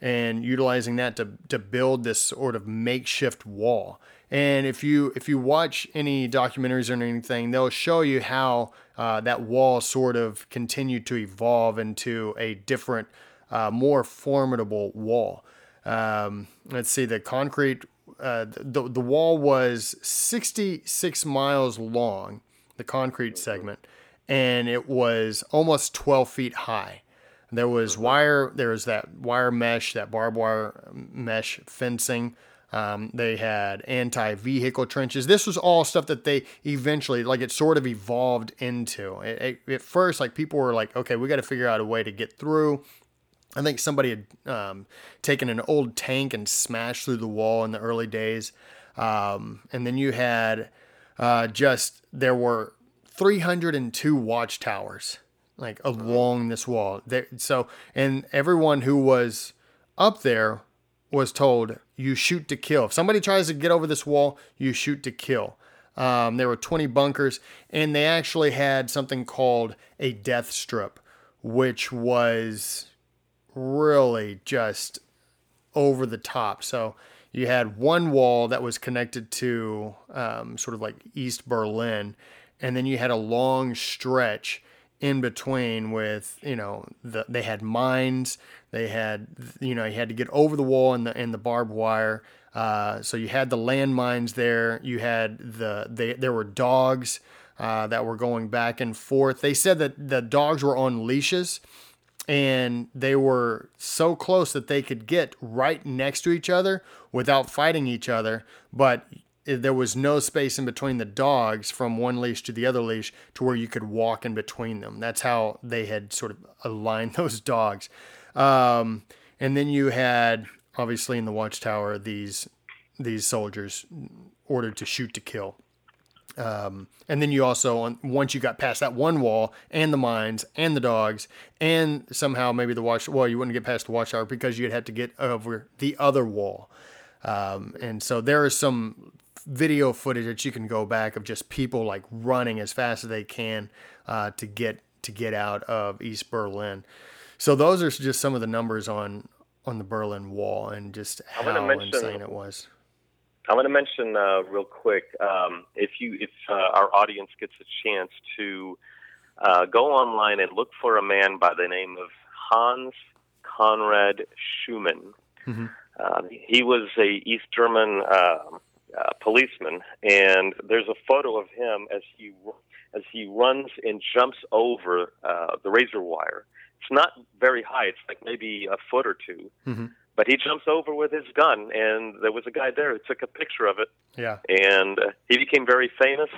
and utilizing that to, to build this sort of makeshift wall. And if you if you watch any documentaries or anything, they'll show you how uh, that wall sort of continued to evolve into a different, uh, more formidable wall. Um, let's see, the concrete, uh, the the wall was 66 miles long, the concrete segment, and it was almost 12 feet high. There was wire, there was that wire mesh, that barbed wire mesh fencing. Um, they had anti vehicle trenches. This was all stuff that they eventually, like, it sort of evolved into. It, it, at first, like, people were like, okay, we got to figure out a way to get through. I think somebody had um, taken an old tank and smashed through the wall in the early days. Um, and then you had uh, just, there were 302 watchtowers like along this wall. There, so, and everyone who was up there was told, "You shoot to kill. If somebody tries to get over this wall, you shoot to kill." Um, there were 20 bunkers, and they actually had something called a death strip, which was really just over the top. So you had one wall that was connected to um, sort of like East Berlin, and then you had a long stretch in between with you know the, they had mines they had you know you had to get over the wall and the and the barbed wire uh, so you had the landmines there you had the they, there were dogs uh, that were going back and forth they said that the dogs were on leashes and they were so close that they could get right next to each other without fighting each other but there was no space in between the dogs from one leash to the other leash to where you could walk in between them. That's how they had sort of aligned *laughs* those dogs. Um, and then you had obviously in the watchtower these these soldiers ordered to shoot to kill. Um, and then you also, once you got past that one wall and the mines and the dogs, and somehow maybe the watch, well, you wouldn't get past the watchtower because you'd have to get over the other wall. Um, and so there is some video footage that you can go back of just people like running as fast as they can uh, to get to get out of East Berlin. So those are just some of the numbers on on the Berlin Wall and just how insane it was. I'm going to mention uh, real quick um, if you if uh, our audience gets a chance to uh, go online and look for a man by the name of Hans Conrad Schumann. Mm-hmm. Uh, he was a East German uh, uh, policeman, and there's a photo of him as he as he runs and jumps over uh, the razor wire. It's not very high; it's like maybe a foot or 2 mm-hmm. But he jumps over with his gun, and there was a guy there who took a picture of it. Yeah, and uh, he became very famous.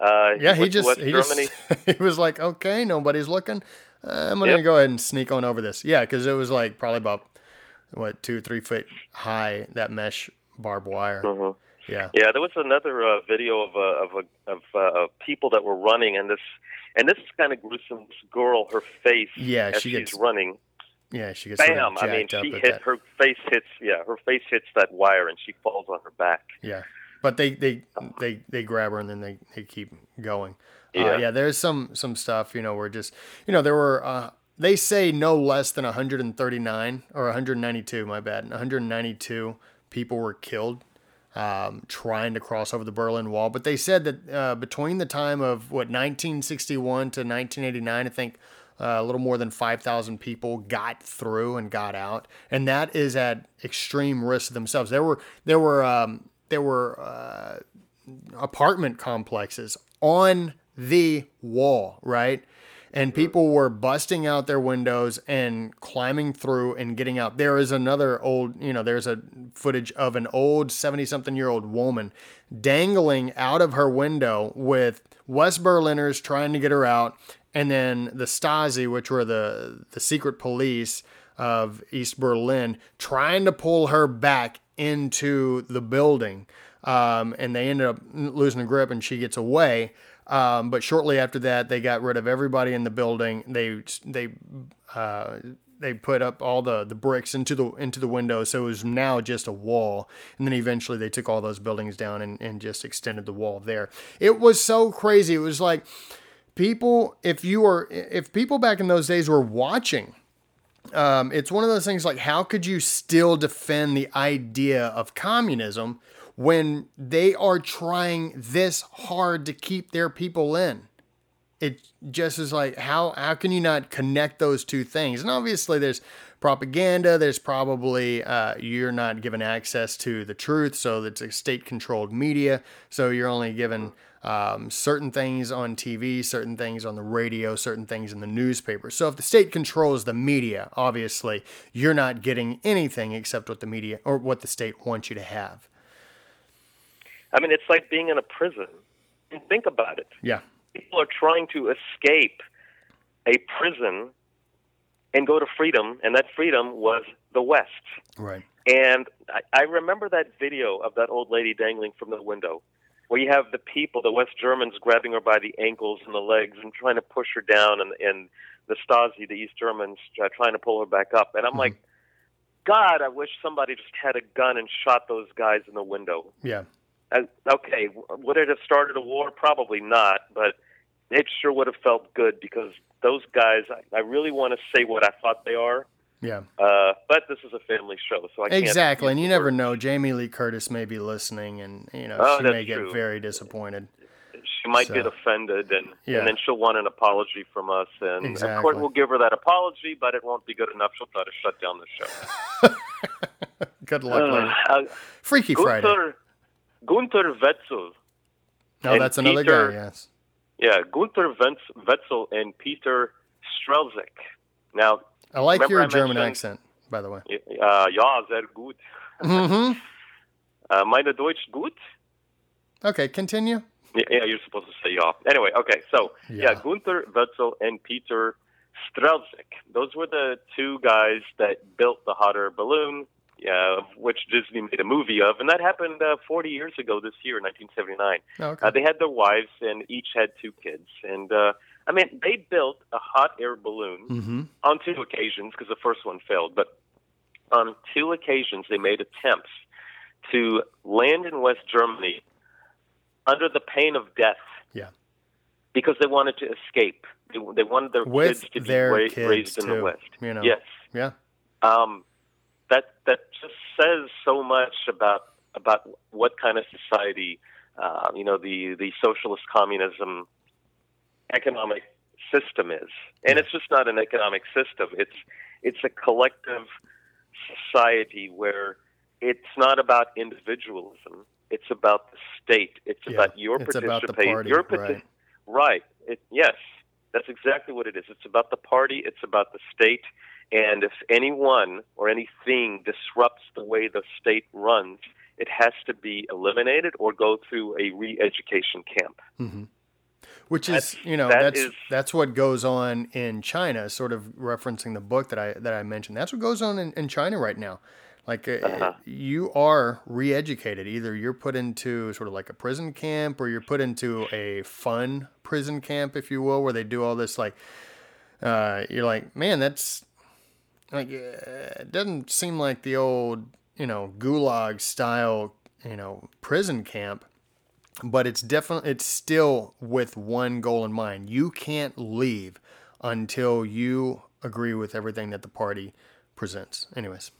Uh, yeah, he, just he Germany. just *laughs* he was like, okay, nobody's looking. Uh, I'm gonna yep. go ahead and sneak on over this. Yeah, because it was like probably about what two, three foot high that mesh barbed wire. Mm-hmm. Yeah. Yeah, there was another uh, video of uh, of uh, of uh, people that were running, and this and this is kind of gruesome. This girl, her face, yeah, as she she's gets, running. Yeah, she gets bam. I mean, she hit that. her face hits. Yeah, her face hits that wire, and she falls on her back. Yeah, but they they they they grab her and then they they keep going. Uh, yeah, uh, yeah. There's some some stuff you know where just you know there were. Uh, they say no less than 139 or 192. My bad. 192 people were killed um, trying to cross over the Berlin Wall. But they said that uh, between the time of what 1961 to 1989, I think uh, a little more than 5,000 people got through and got out, and that is at extreme risk themselves. There were there were um, there were uh, apartment complexes on the wall, right? and people were busting out their windows and climbing through and getting out. There is another old, you know, there's a footage of an old 70 something year old woman dangling out of her window with West Berliners trying to get her out, and then the Stasi, which were the, the secret police of East Berlin, trying to pull her back into the building. Um, and they ended up losing a grip and she gets away. Um, but shortly after that, they got rid of everybody in the building. They they uh, they put up all the, the bricks into the into the windows, so it was now just a wall. And then eventually they took all those buildings down and, and just extended the wall there. It was so crazy. It was like people, if you were if people back in those days were watching. Um, it's one of those things like how could you still defend the idea of communism when they are trying this hard to keep their people in. It just is like how how can you not connect those two things? And obviously there's propaganda. There's probably uh, you're not given access to the truth, so it's a state-controlled media. So you're only given um, certain things on TV, certain things on the radio, certain things in the newspaper. So if the state controls the media, obviously you're not getting anything except what the media or what the state wants you to have. I mean, it's like being in a prison. Think about it. Yeah. People are trying to escape a prison and go to freedom, and that freedom was the West. Right. And I, I remember that video of that old lady dangling from the window. Where you have the people, the West Germans, grabbing her by the ankles and the legs and trying to push her down, and and the Stasi, the East Germans, uh, trying to pull her back up. And I'm mm-hmm. like, God, I wish somebody just had a gun and shot those guys in the window. Yeah. Uh, okay, would it have started a war? Probably not, but it sure would have felt good because those guys, I, I really want to say what I thought they are. Yeah. Uh, but this is a family show, so I can't. Exactly, and you never know. Jamie Lee Curtis may be listening, and you know oh, she may get true. very disappointed. She might so, get offended, and yeah. and then she'll want an apology from us, and exactly. of course we'll give her that apology, but it won't be good enough. She'll try to shut down the show. *laughs* good luck, uh, uh, Freaky Gunther, Friday. Gunther Wetzel. Oh, that's another Peter, guy. Yes. Yeah, Gunther Wetzel and Peter Strelzyk. Now, I like your I German accent, by the way. *laughs* Uh, ja, sehr gut. Mm-hmm. *laughs* uh, meine Deutsch gut? Okay, continue. Yeah, yeah, you're supposed to say ja. Anyway, okay, so yeah, yeah Gunther Wetzel and Peter Strelzyk. Those were the two guys that built the hot air balloon, uh, which Disney made a movie of, and that happened uh, 40 years ago this year, 1979. Oh, okay. uh, they had their wives, and each had two kids, and uh, I mean, they built a hot air balloon mm-hmm. on two occasions because the first one failed, but on two occasions they made attempts to land in West Germany under the pain of death. Yeah. Because they wanted to escape. They, they wanted their With kids to be ra- kids raised too, in the West. You know. Yes. Yeah. Um, that that just says so much about about what kind of society, uh, you know, the the socialist communism economic system is. And it's just not an economic system. It's it's a collective society where it's not about individualism. It's about the state. It's yeah, about your participation. Your parti- right. right. It, yes, that's exactly what it is. It's about the party. It's about the state. And if anyone or anything disrupts the way the state runs, it has to be eliminated or go through a re-education camp. Mm-hmm. Which is, that's, you know, that that's is, that's what goes on in China. Sort of referencing the book that I that I mentioned. That's what goes on in, in China right now. Like uh, uh-huh. you are re-educated. Either you're put into sort of like a prison camp, or you're put into a fun prison camp, if you will, where they do all this. Like, uh, you're like, man, that's like uh, it doesn't seem like the old, you know, gulag style, you know, prison camp but it's definitely it's still with one goal in mind. You can't leave until you agree with everything that the party presents. Anyways.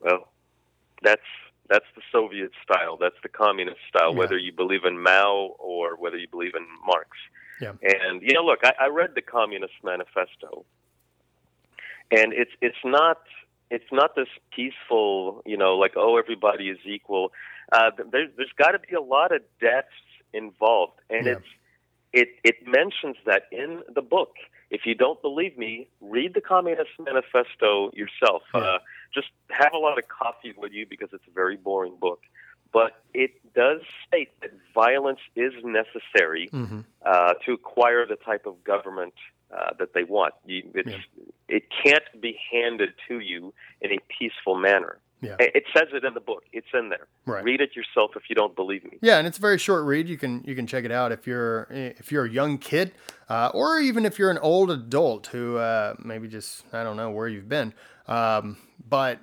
Well, that's that's the Soviet style. That's the communist style. Yeah. Whether you believe in Mao or whether you believe in Marx. Yeah. And you know, look, I, I read the Communist Manifesto, and it's it's not it's not this peaceful, you know, like oh everybody is equal uh, there's there's got to be a lot of deaths involved, and yeah. it's it it mentions that in the book. If you don't believe me, read the Communist Manifesto yourself. Yeah. Uh, just have a lot of coffee with you because it's a very boring book. But it does state that violence is necessary mm-hmm. uh, to acquire the type of government uh, that they want. You, it's, yeah. It can't be handed to you in a peaceful manner. Yeah. It says it in the book. It's in there. Right. Read it yourself if you don't believe me. Yeah, and it's a very short read. You can you can check it out if you're if you're a young kid, uh, or even if you're an old adult who uh, maybe just I don't know where you've been. Um, but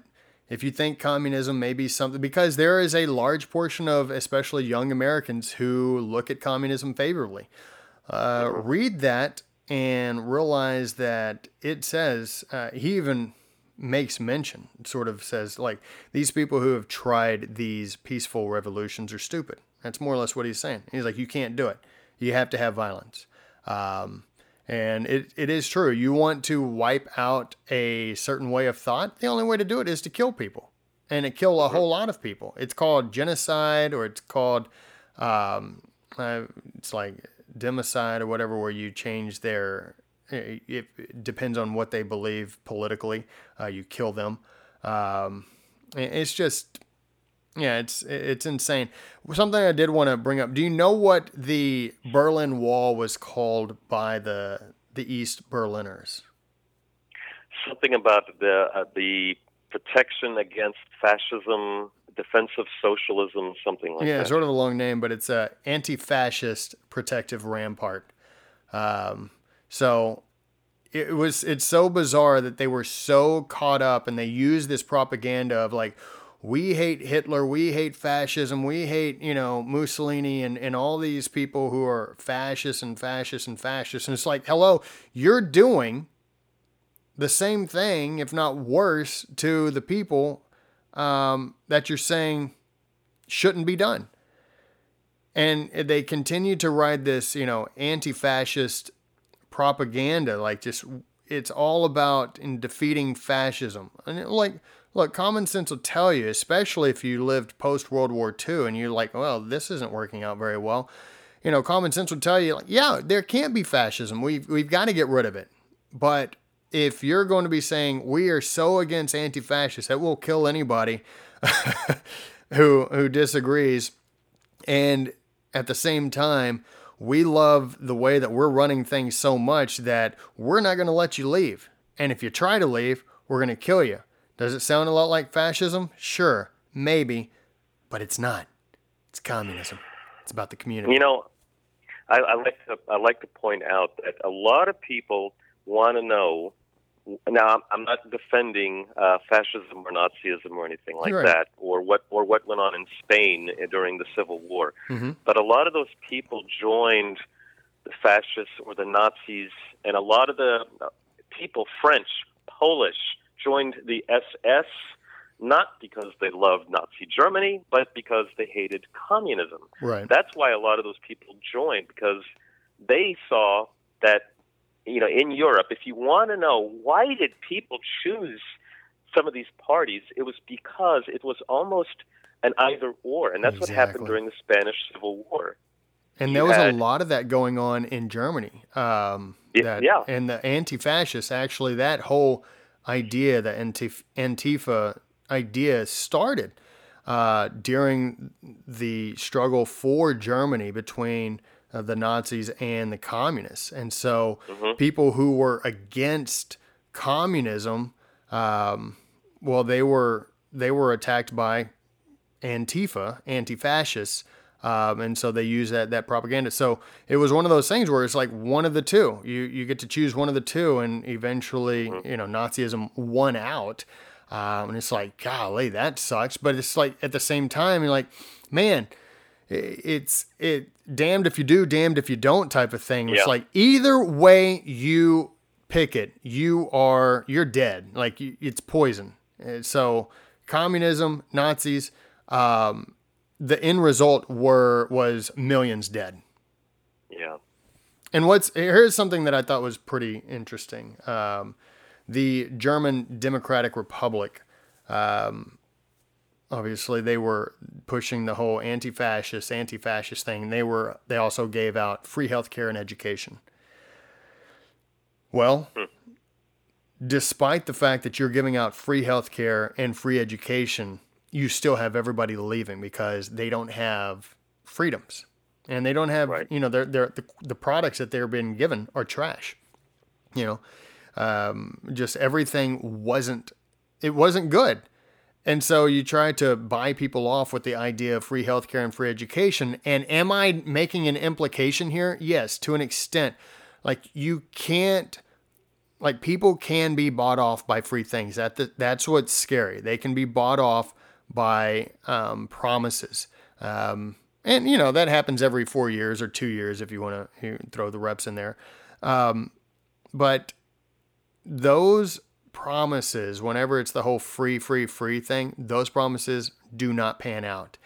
if you think communism may be something, because there is a large portion of especially young Americans who look at communism favorably, uh, mm-hmm. read that and realize that it says uh, he even makes mention, sort of says, like, these people who have tried these peaceful revolutions are stupid. That's more or less what he's saying. He's like, you can't do it. You have to have violence. Um, and it, it is true. You want to wipe out a certain way of thought, the only way to do it is to kill people. And it kill a whole lot of people. It's called genocide or it's called, um, uh, it's like democide or whatever, where you change their it depends on what they believe politically. Uh, you kill them. Um, it's just, yeah, it's it's insane. Something I did want to bring up. Do you know what the Berlin Wall was called by the the East Berliners? Something about the uh, the protection against fascism, defensive socialism, something like yeah, that. Yeah, sort of a long name, but it's a anti-fascist protective rampart. Um, so it was it's so bizarre that they were so caught up and they used this propaganda of like we hate Hitler, we hate fascism, we hate, you know, Mussolini and, and all these people who are fascists and fascists and fascists. And it's like, hello, you're doing the same thing, if not worse, to the people um, that you're saying shouldn't be done. And they continue to ride this, you know, anti fascist propaganda. Like, just, it's all about in defeating fascism. And it, like, look, common sense will tell you, especially if you lived post World War II and you're like, well, this isn't working out very well. You know, common sense will tell you, like, yeah, there can't be fascism. We've, we've got to get rid of it. But if you're going to be saying we are so against anti-fascists that we'll kill anybody *laughs* who who disagrees, and at the same time we love the way that we're running things so much that we're not going to let you leave, and if you try to leave, we're going to kill you. Does it sound a lot like fascism? Sure, maybe, but it's not. It's communism. It's about the community. You know, I, I like to I like to point out that a lot of people want to know now I'm not defending uh, fascism or Nazism or anything like right. that, or what or what went on in Spain during the Civil War. Mm-hmm. But a lot of those people joined the fascists or the Nazis, and a lot of the uh, people, French, Polish, joined the SS not because they loved Nazi Germany, but because they hated communism. Right. That's why a lot of those people joined because they saw that you know, in Europe, if you want to know why did people choose some of these parties, it was because it was almost an either or, and that's exactly. what happened during the Spanish Civil War. And you there was had, a lot of that going on in Germany. Um, that, yeah. And the anti-fascists, actually, that whole idea, the Antif- Antifa idea, started uh, during the struggle for Germany between uh, the Nazis and the communists. And so mm-hmm. people who were against communism, um, well, they were they were attacked by Antifa, anti-fascists. Um, and so they use that that propaganda. So it was one of those things where it's like one of the two. You you get to choose one of the two, and eventually, mm-hmm. you know, Nazism won out. Um, and it's like, golly, that sucks. But it's like at the same time, you're like, man, it's it damned if you do, damned if you don't type of thing. It's like either way you pick it, you are you're dead. Like it's poison. So communism, Nazis, um, the end result were was millions dead. Yeah. And what's here's something that I thought was pretty interesting. Um, the German Democratic Republic. Um, obviously they were pushing the whole anti-fascist anti-fascist thing. They were they also gave out free health care and education. Well despite the fact that you're giving out free health care and free education you still have everybody leaving because they don't have freedoms. And they don't have right. you know they're, they're, the, the products that they're being given are trash you know? Um, just everything wasn't it wasn't good and so you try to buy people off with the idea of free healthcare and free education. And am I making an implication here? Yes, to an extent. Like you can't like people can be bought off by free things. That that's what's scary. They can be bought off by um, promises. Um, and you know that happens every four years or two years if you want to throw the reps in there. Um, but those promises, whenever it's the whole free, free, free thing, those promises do not pan out.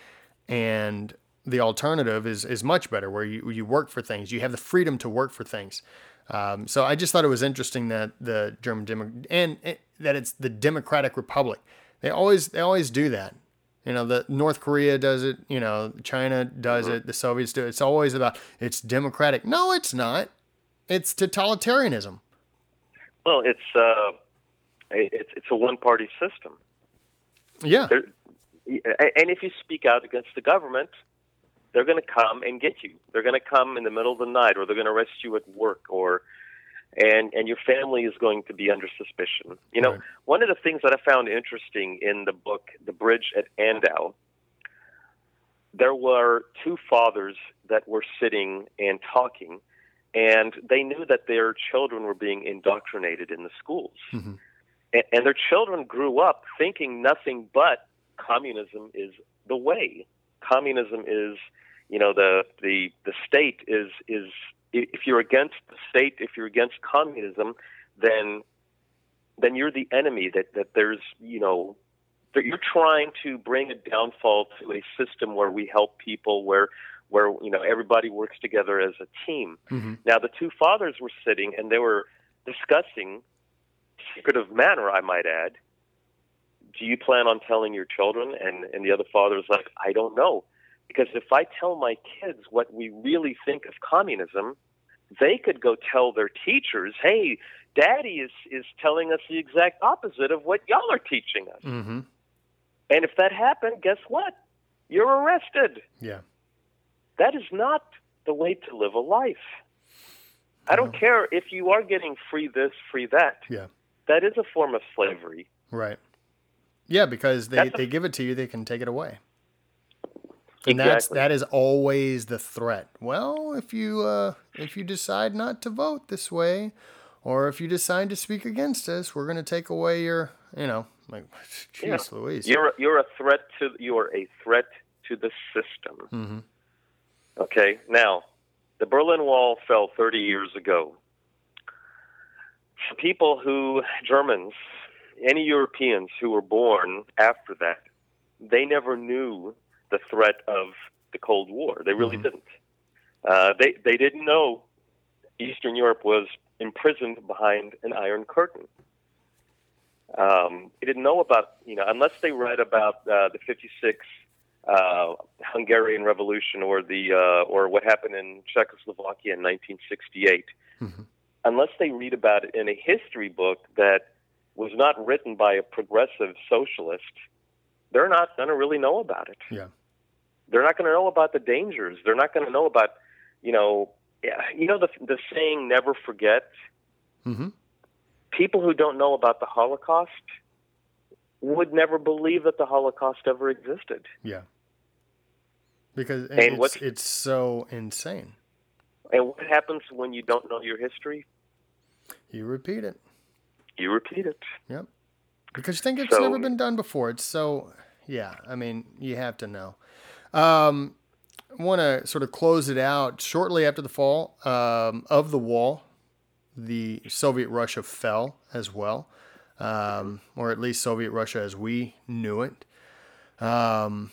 And the alternative is is much better, where you you work for things, you have the freedom to work for things. Um, so I just thought it was interesting that the German Demo- and it, that it's the Democratic Republic. They always they always do that. You know, the North Korea does it. You know, China does mm-hmm. it. The Soviets do it. It's always about it's democratic. No, it's not. It's totalitarianism. Well, it's uh, it's it's a one party system. Yeah. They're, and if you speak out against the government, they're going to come and get you. They're going to come in the middle of the night, or they're going to arrest you at work, or and and your family is going to be under suspicion. You know, right. one of the things that I found interesting in the book, The Bridge at Andau, there were two fathers that were sitting and talking, and they knew that their children were being indoctrinated in the schools. Mm-hmm. And, and their children grew up thinking nothing but communism is the way. Communism is, you know, the the the state is is if you're against the state, if you're against communism, then then you're the enemy. That that there's you know that you're trying to bring a downfall to a system where we help people, where where you know everybody works together as a team. Mm-hmm. Now the two fathers were sitting and they were discussing secretive manner, I might add. Do you plan on telling your children? And and the other father was like, I don't know. Because if I tell my kids what we really think of communism, they could go tell their teachers, "Hey, Daddy is is telling us the exact opposite of what y'all are teaching us." Mm-hmm. And if that happened, guess what? You're arrested. Yeah. That is not the way to live a life. I don't care if you are getting free this, free that. Yeah. That is a form of slavery. Right. Yeah, because they, a, they give it to you, they can take it away. And exactly. that's that is always the threat. Well, if you uh, if you decide not to vote this way, or if you decide to speak against us, we're going to take away your, you know, like, *laughs* jeez, yeah. Louise. You're you're a threat to you're a threat to the system. Mm-hmm. Okay, now the Berlin Wall fell 30 years ago. People who Germans, any Europeans who were born after that, they never knew the threat of the Cold War. They really mm-hmm. didn't. Uh, they they didn't know Eastern Europe was imprisoned behind an Iron Curtain. Um, they didn't know about you know unless they read about uh, the '56 uh, Hungarian Revolution or the uh, or what happened in Czechoslovakia in 1968. Mm-hmm. Unless they read about it in a history book that was not written by a progressive socialist, they're not going to really know about it. Yeah. They're not going to know about the dangers. They're not going to know about, you know, you know the the saying "never forget." Mm-hmm. People who don't know about the Holocaust would never believe that the Holocaust ever existed. Yeah. Because and it's, it's so insane. And what happens when you don't know your history? You repeat it. You repeat it. Yep because you think it's so, never been done before. It's so yeah. I mean, you have to know. Um, I want to sort of close it out shortly after the fall um, of the wall. The Soviet Russia fell as well, um, or at least Soviet Russia as we knew it. Um,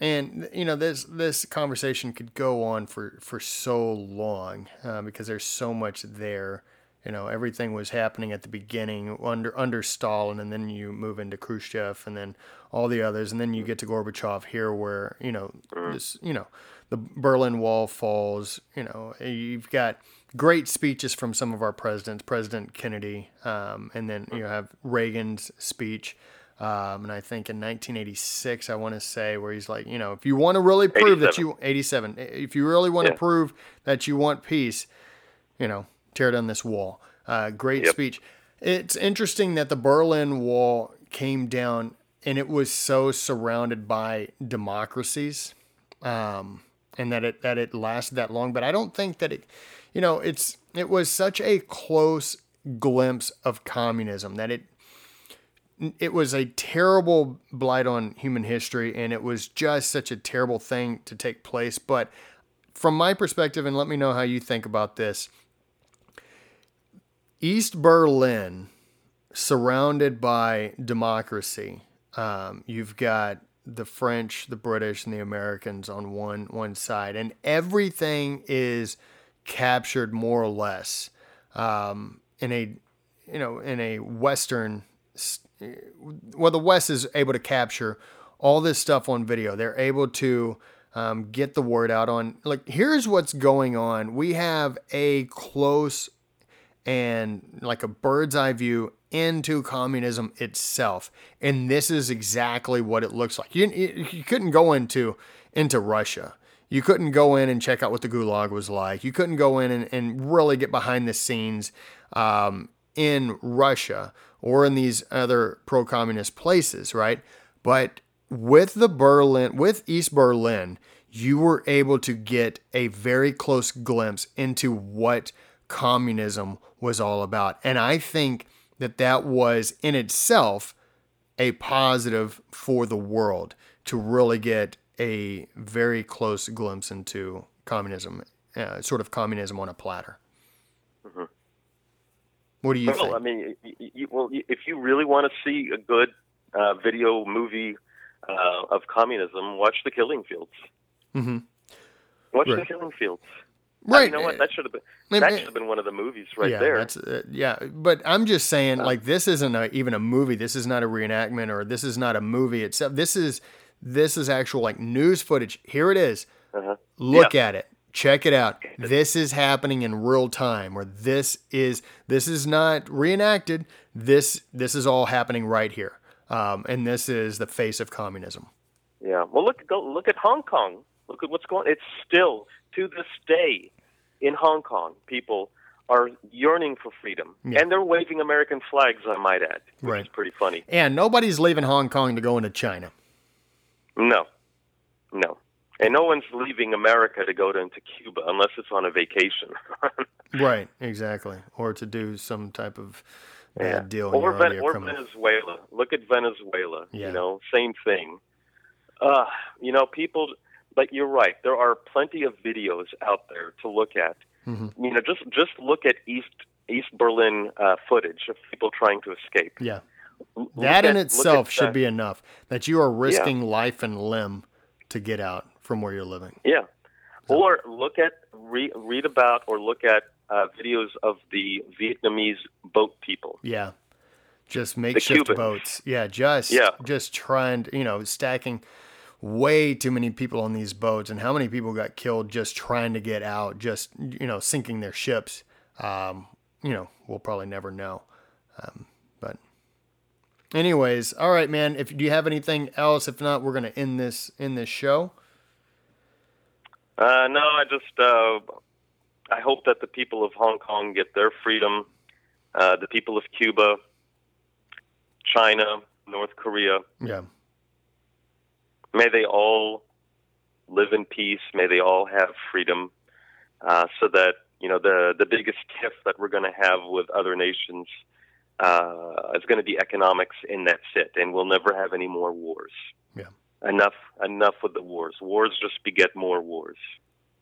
and you know this this conversation could go on for for so long uh, because there's so much there you know everything was happening at the beginning under under Stalin, and then you move into Khrushchev, and then all the others, and then you get to Gorbachev here, where you know mm. this, you know, the Berlin Wall falls. You know, you've got great speeches from some of our presidents, President Kennedy, um, and then you have Reagan's speech. Um, and I think in 1986, I want to say where he's like, you know, if you want to really prove that you 87, if you really want yeah. to prove that you want peace, you know, tear down this wall. Uh, great yep. speech. It's interesting that the Berlin Wall came down and it was so surrounded by democracies, um, and that it that it lasted that long. But I don't think that it, you know, it's it was such a close glimpse of communism that it it was a terrible blight on human history and it was just such a terrible thing to take place but from my perspective and let me know how you think about this East Berlin, surrounded by democracy. Um, you've got the French, the British, and the Americans on one one side, and everything is captured more or less um, in a you know in a Western. Well, the West is able to capture all this stuff on video. They're able to um, get the word out on like here's what's going on. We have a close and like a bird's eye view into communism itself. And this is exactly what it looks like. You, you couldn't go into into Russia. You couldn't go in and check out what the gulag was like. You couldn't go in and, and really get behind the scenes um, in Russia or in these other pro communist places, right? But with the Berlin, with East Berlin, you were able to get a very close glimpse into what communism was all about. And I think that that was in itself a positive for the world to really get a very close glimpse into communism, uh, sort of communism on a platter. Mm-hmm. What do you well, think? I mean, you, well, if you really want to see a good uh, video movie uh, of communism, watch The Killing Fields. Mm-hmm. Watch right. The Killing Fields. Right. You know what? That should have been that should have been one of the movies right yeah, there. That's, uh, yeah, but I'm just saying, like, this isn't a, even a movie. This is not a reenactment, or this is not a movie itself. This is this is actual like news footage. Here it is. Uh-huh. Look yeah. at it. Check it out. This is happening in real time, or this is this is not reenacted. This this is all happening right here, um, and this is the face of communism. Yeah. Well, look go look at Hong Kong. Look at what's going. It's still to this day in Hong Kong, people are yearning for freedom, yeah. and they're waving American flags. I might add, which right. is pretty funny. And nobody's leaving Hong Kong to go into China. No, no, and no one's leaving America to go to, into Cuba unless it's on a vacation. *laughs* right, exactly, or to do some type of bad yeah. deal. Or, Ven- or Venezuela. Look at Venezuela. Yeah. You know, same thing. Uh, you know, people but you're right. There are plenty of videos out there to look at. Mm-hmm. You know, just just look at East East Berlin uh, footage of people trying to escape. Yeah, look that at, in itself should be enough. That you are risking yeah. life and limb to get out from where you're living. Yeah, so. or look at re- read about or look at uh, videos of the Vietnamese boat people. Yeah, just makeshift boats. Yeah, just yeah. just trying, to, you know, stacking way too many people on these boats and how many people got killed just trying to get out, just, you know, sinking their ships. Um, you know, we'll probably never know. Um, but anyways, all right, man, if do you have anything else? If not, we're going to end this, in this show. Uh, no, I just, uh, I hope that the people of Hong Kong get their freedom. Uh, the people of Cuba, China, North Korea. Yeah May they all live in peace. May they all have freedom, uh, so that you know the the biggest tiff that we're going to have with other nations uh, is going to be economics, and that's it. And we'll never have any more wars. Enough. Enough with the wars. Wars just beget more wars.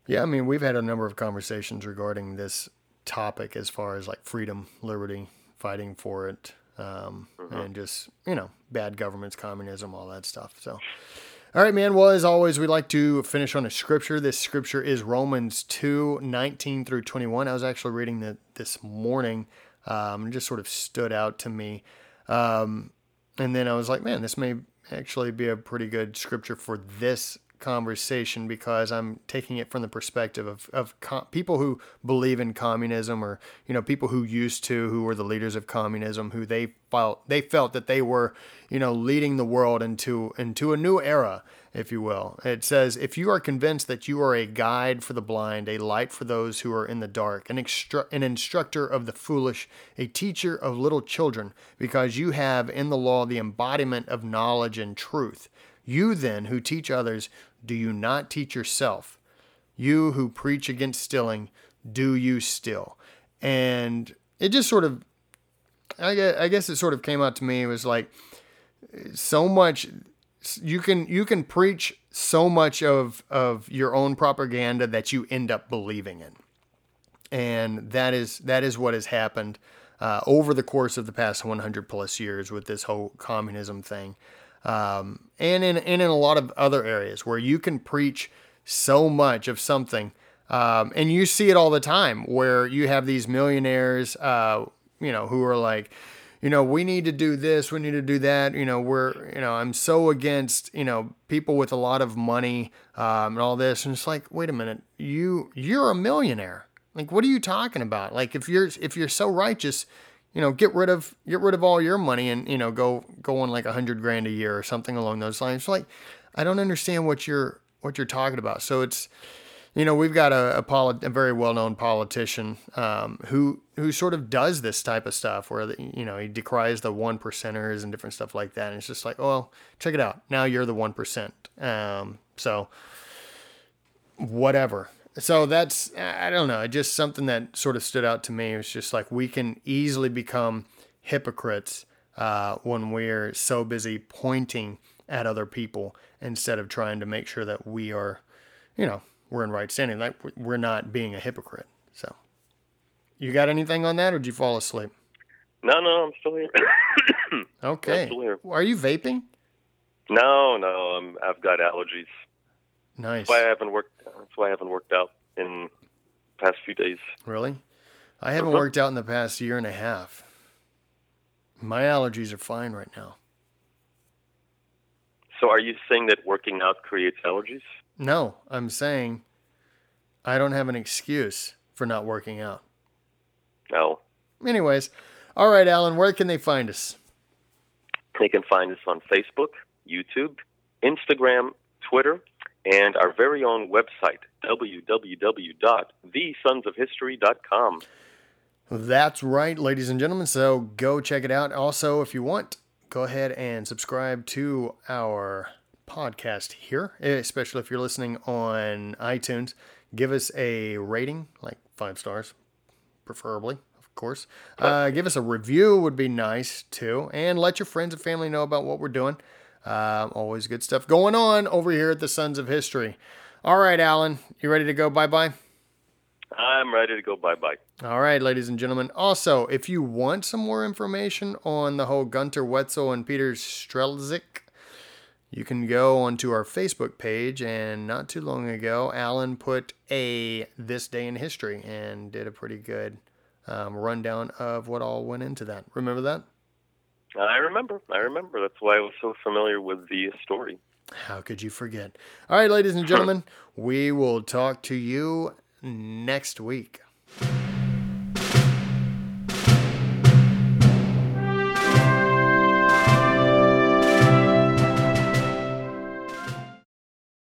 Yeah, I mean, we've had a number of conversations regarding this topic as far as like freedom, liberty, fighting for it, um, mm-hmm. and just you know bad governments, communism, all that stuff. So. All right, man. Well, as always, we like to finish on a scripture. This scripture is Romans 2 19 through 21. I was actually reading that this morning. Um, it just sort of stood out to me. Um, and then I was like, man, this may actually be a pretty good scripture for this conversation because I'm taking it from the perspective of, of com- people who believe in communism or, you know, people who used to, who were the leaders of communism, who they felt, they felt that they were, you know, leading the world into, into a new era, if you will. It says, if you are convinced that you are a guide for the blind, a light for those who are in the dark, an, extru- an instructor of the foolish, a teacher of little children, because you have in the law the embodiment of knowledge and truth. You then, who teach others, do you not teach yourself? You who preach against stilling, do you still? And it just sort of, I guess, it sort of came out to me. It was like so much. You can you can preach so much of of your own propaganda that you end up believing in, and that is that is what has happened uh, over the course of the past 100 plus years with this whole communism thing um, and in and in a lot of other areas where you can preach so much of something, um, and you see it all the time where you have these millionaires, uh, you know, who are like, you know, we need to do this, we need to do that. You know, we're, you know, I'm so against, you know, people with a lot of money um, and all this, and it's like, wait a minute, you you're a millionaire. Like, what are you talking about? Like, if you're if you're so righteous, you know, get rid of get rid of all your money and you know go go on like a hundred grand a year or something along those lines. like, I don't understand what you're what you're talking about. So it's you know, we've got a, a, a very well-known politician um, who who sort of does this type of stuff, where the, you know he decries the one percenters and different stuff like that. And it's just like, oh, well, check it out. Now you're the one percent. Um, so whatever. So that's I don't know. Just something that sort of stood out to me. It was just like we can easily become hypocrites uh, when we're so busy pointing at other people instead of trying to make sure that we are, you know, we're in right standing. Like we're not being a hypocrite. So, you got anything on that, or did you fall asleep? No, no, I'm still here. *coughs* okay. Still here. Are you vaping? No, no, I'm, I've got allergies. Nice. That's why I haven't worked. That's why I haven't worked out in past few days. Really? I haven't uh-huh. worked out in the past year and a half. My allergies are fine right now. So, are you saying that working out creates allergies? No, I'm saying I don't have an excuse for not working out. No. Anyways, all right, Alan, where can they find us? They can find us on Facebook, YouTube, Instagram, Twitter, and our very own website, www.thesonsofhistory.com. That's right, ladies and gentlemen. So go check it out. Also, if you want, go ahead and subscribe to our podcast here, especially if you're listening on iTunes. Give us a rating, like five stars, preferably, of course. Uh, give us a review would be nice too, and let your friends and family know about what we're doing. Uh, always good stuff going on over here at the Sons of History. All right, Alan, you ready to go bye bye? I'm ready to go bye bye. All right, ladies and gentlemen. Also, if you want some more information on the whole Gunter Wetzel and Peter Strelzyk you can go onto our Facebook page, and not too long ago, Alan put a This Day in History and did a pretty good um, rundown of what all went into that. Remember that? I remember. I remember. That's why I was so familiar with the story. How could you forget? All right, ladies and gentlemen, we will talk to you next week.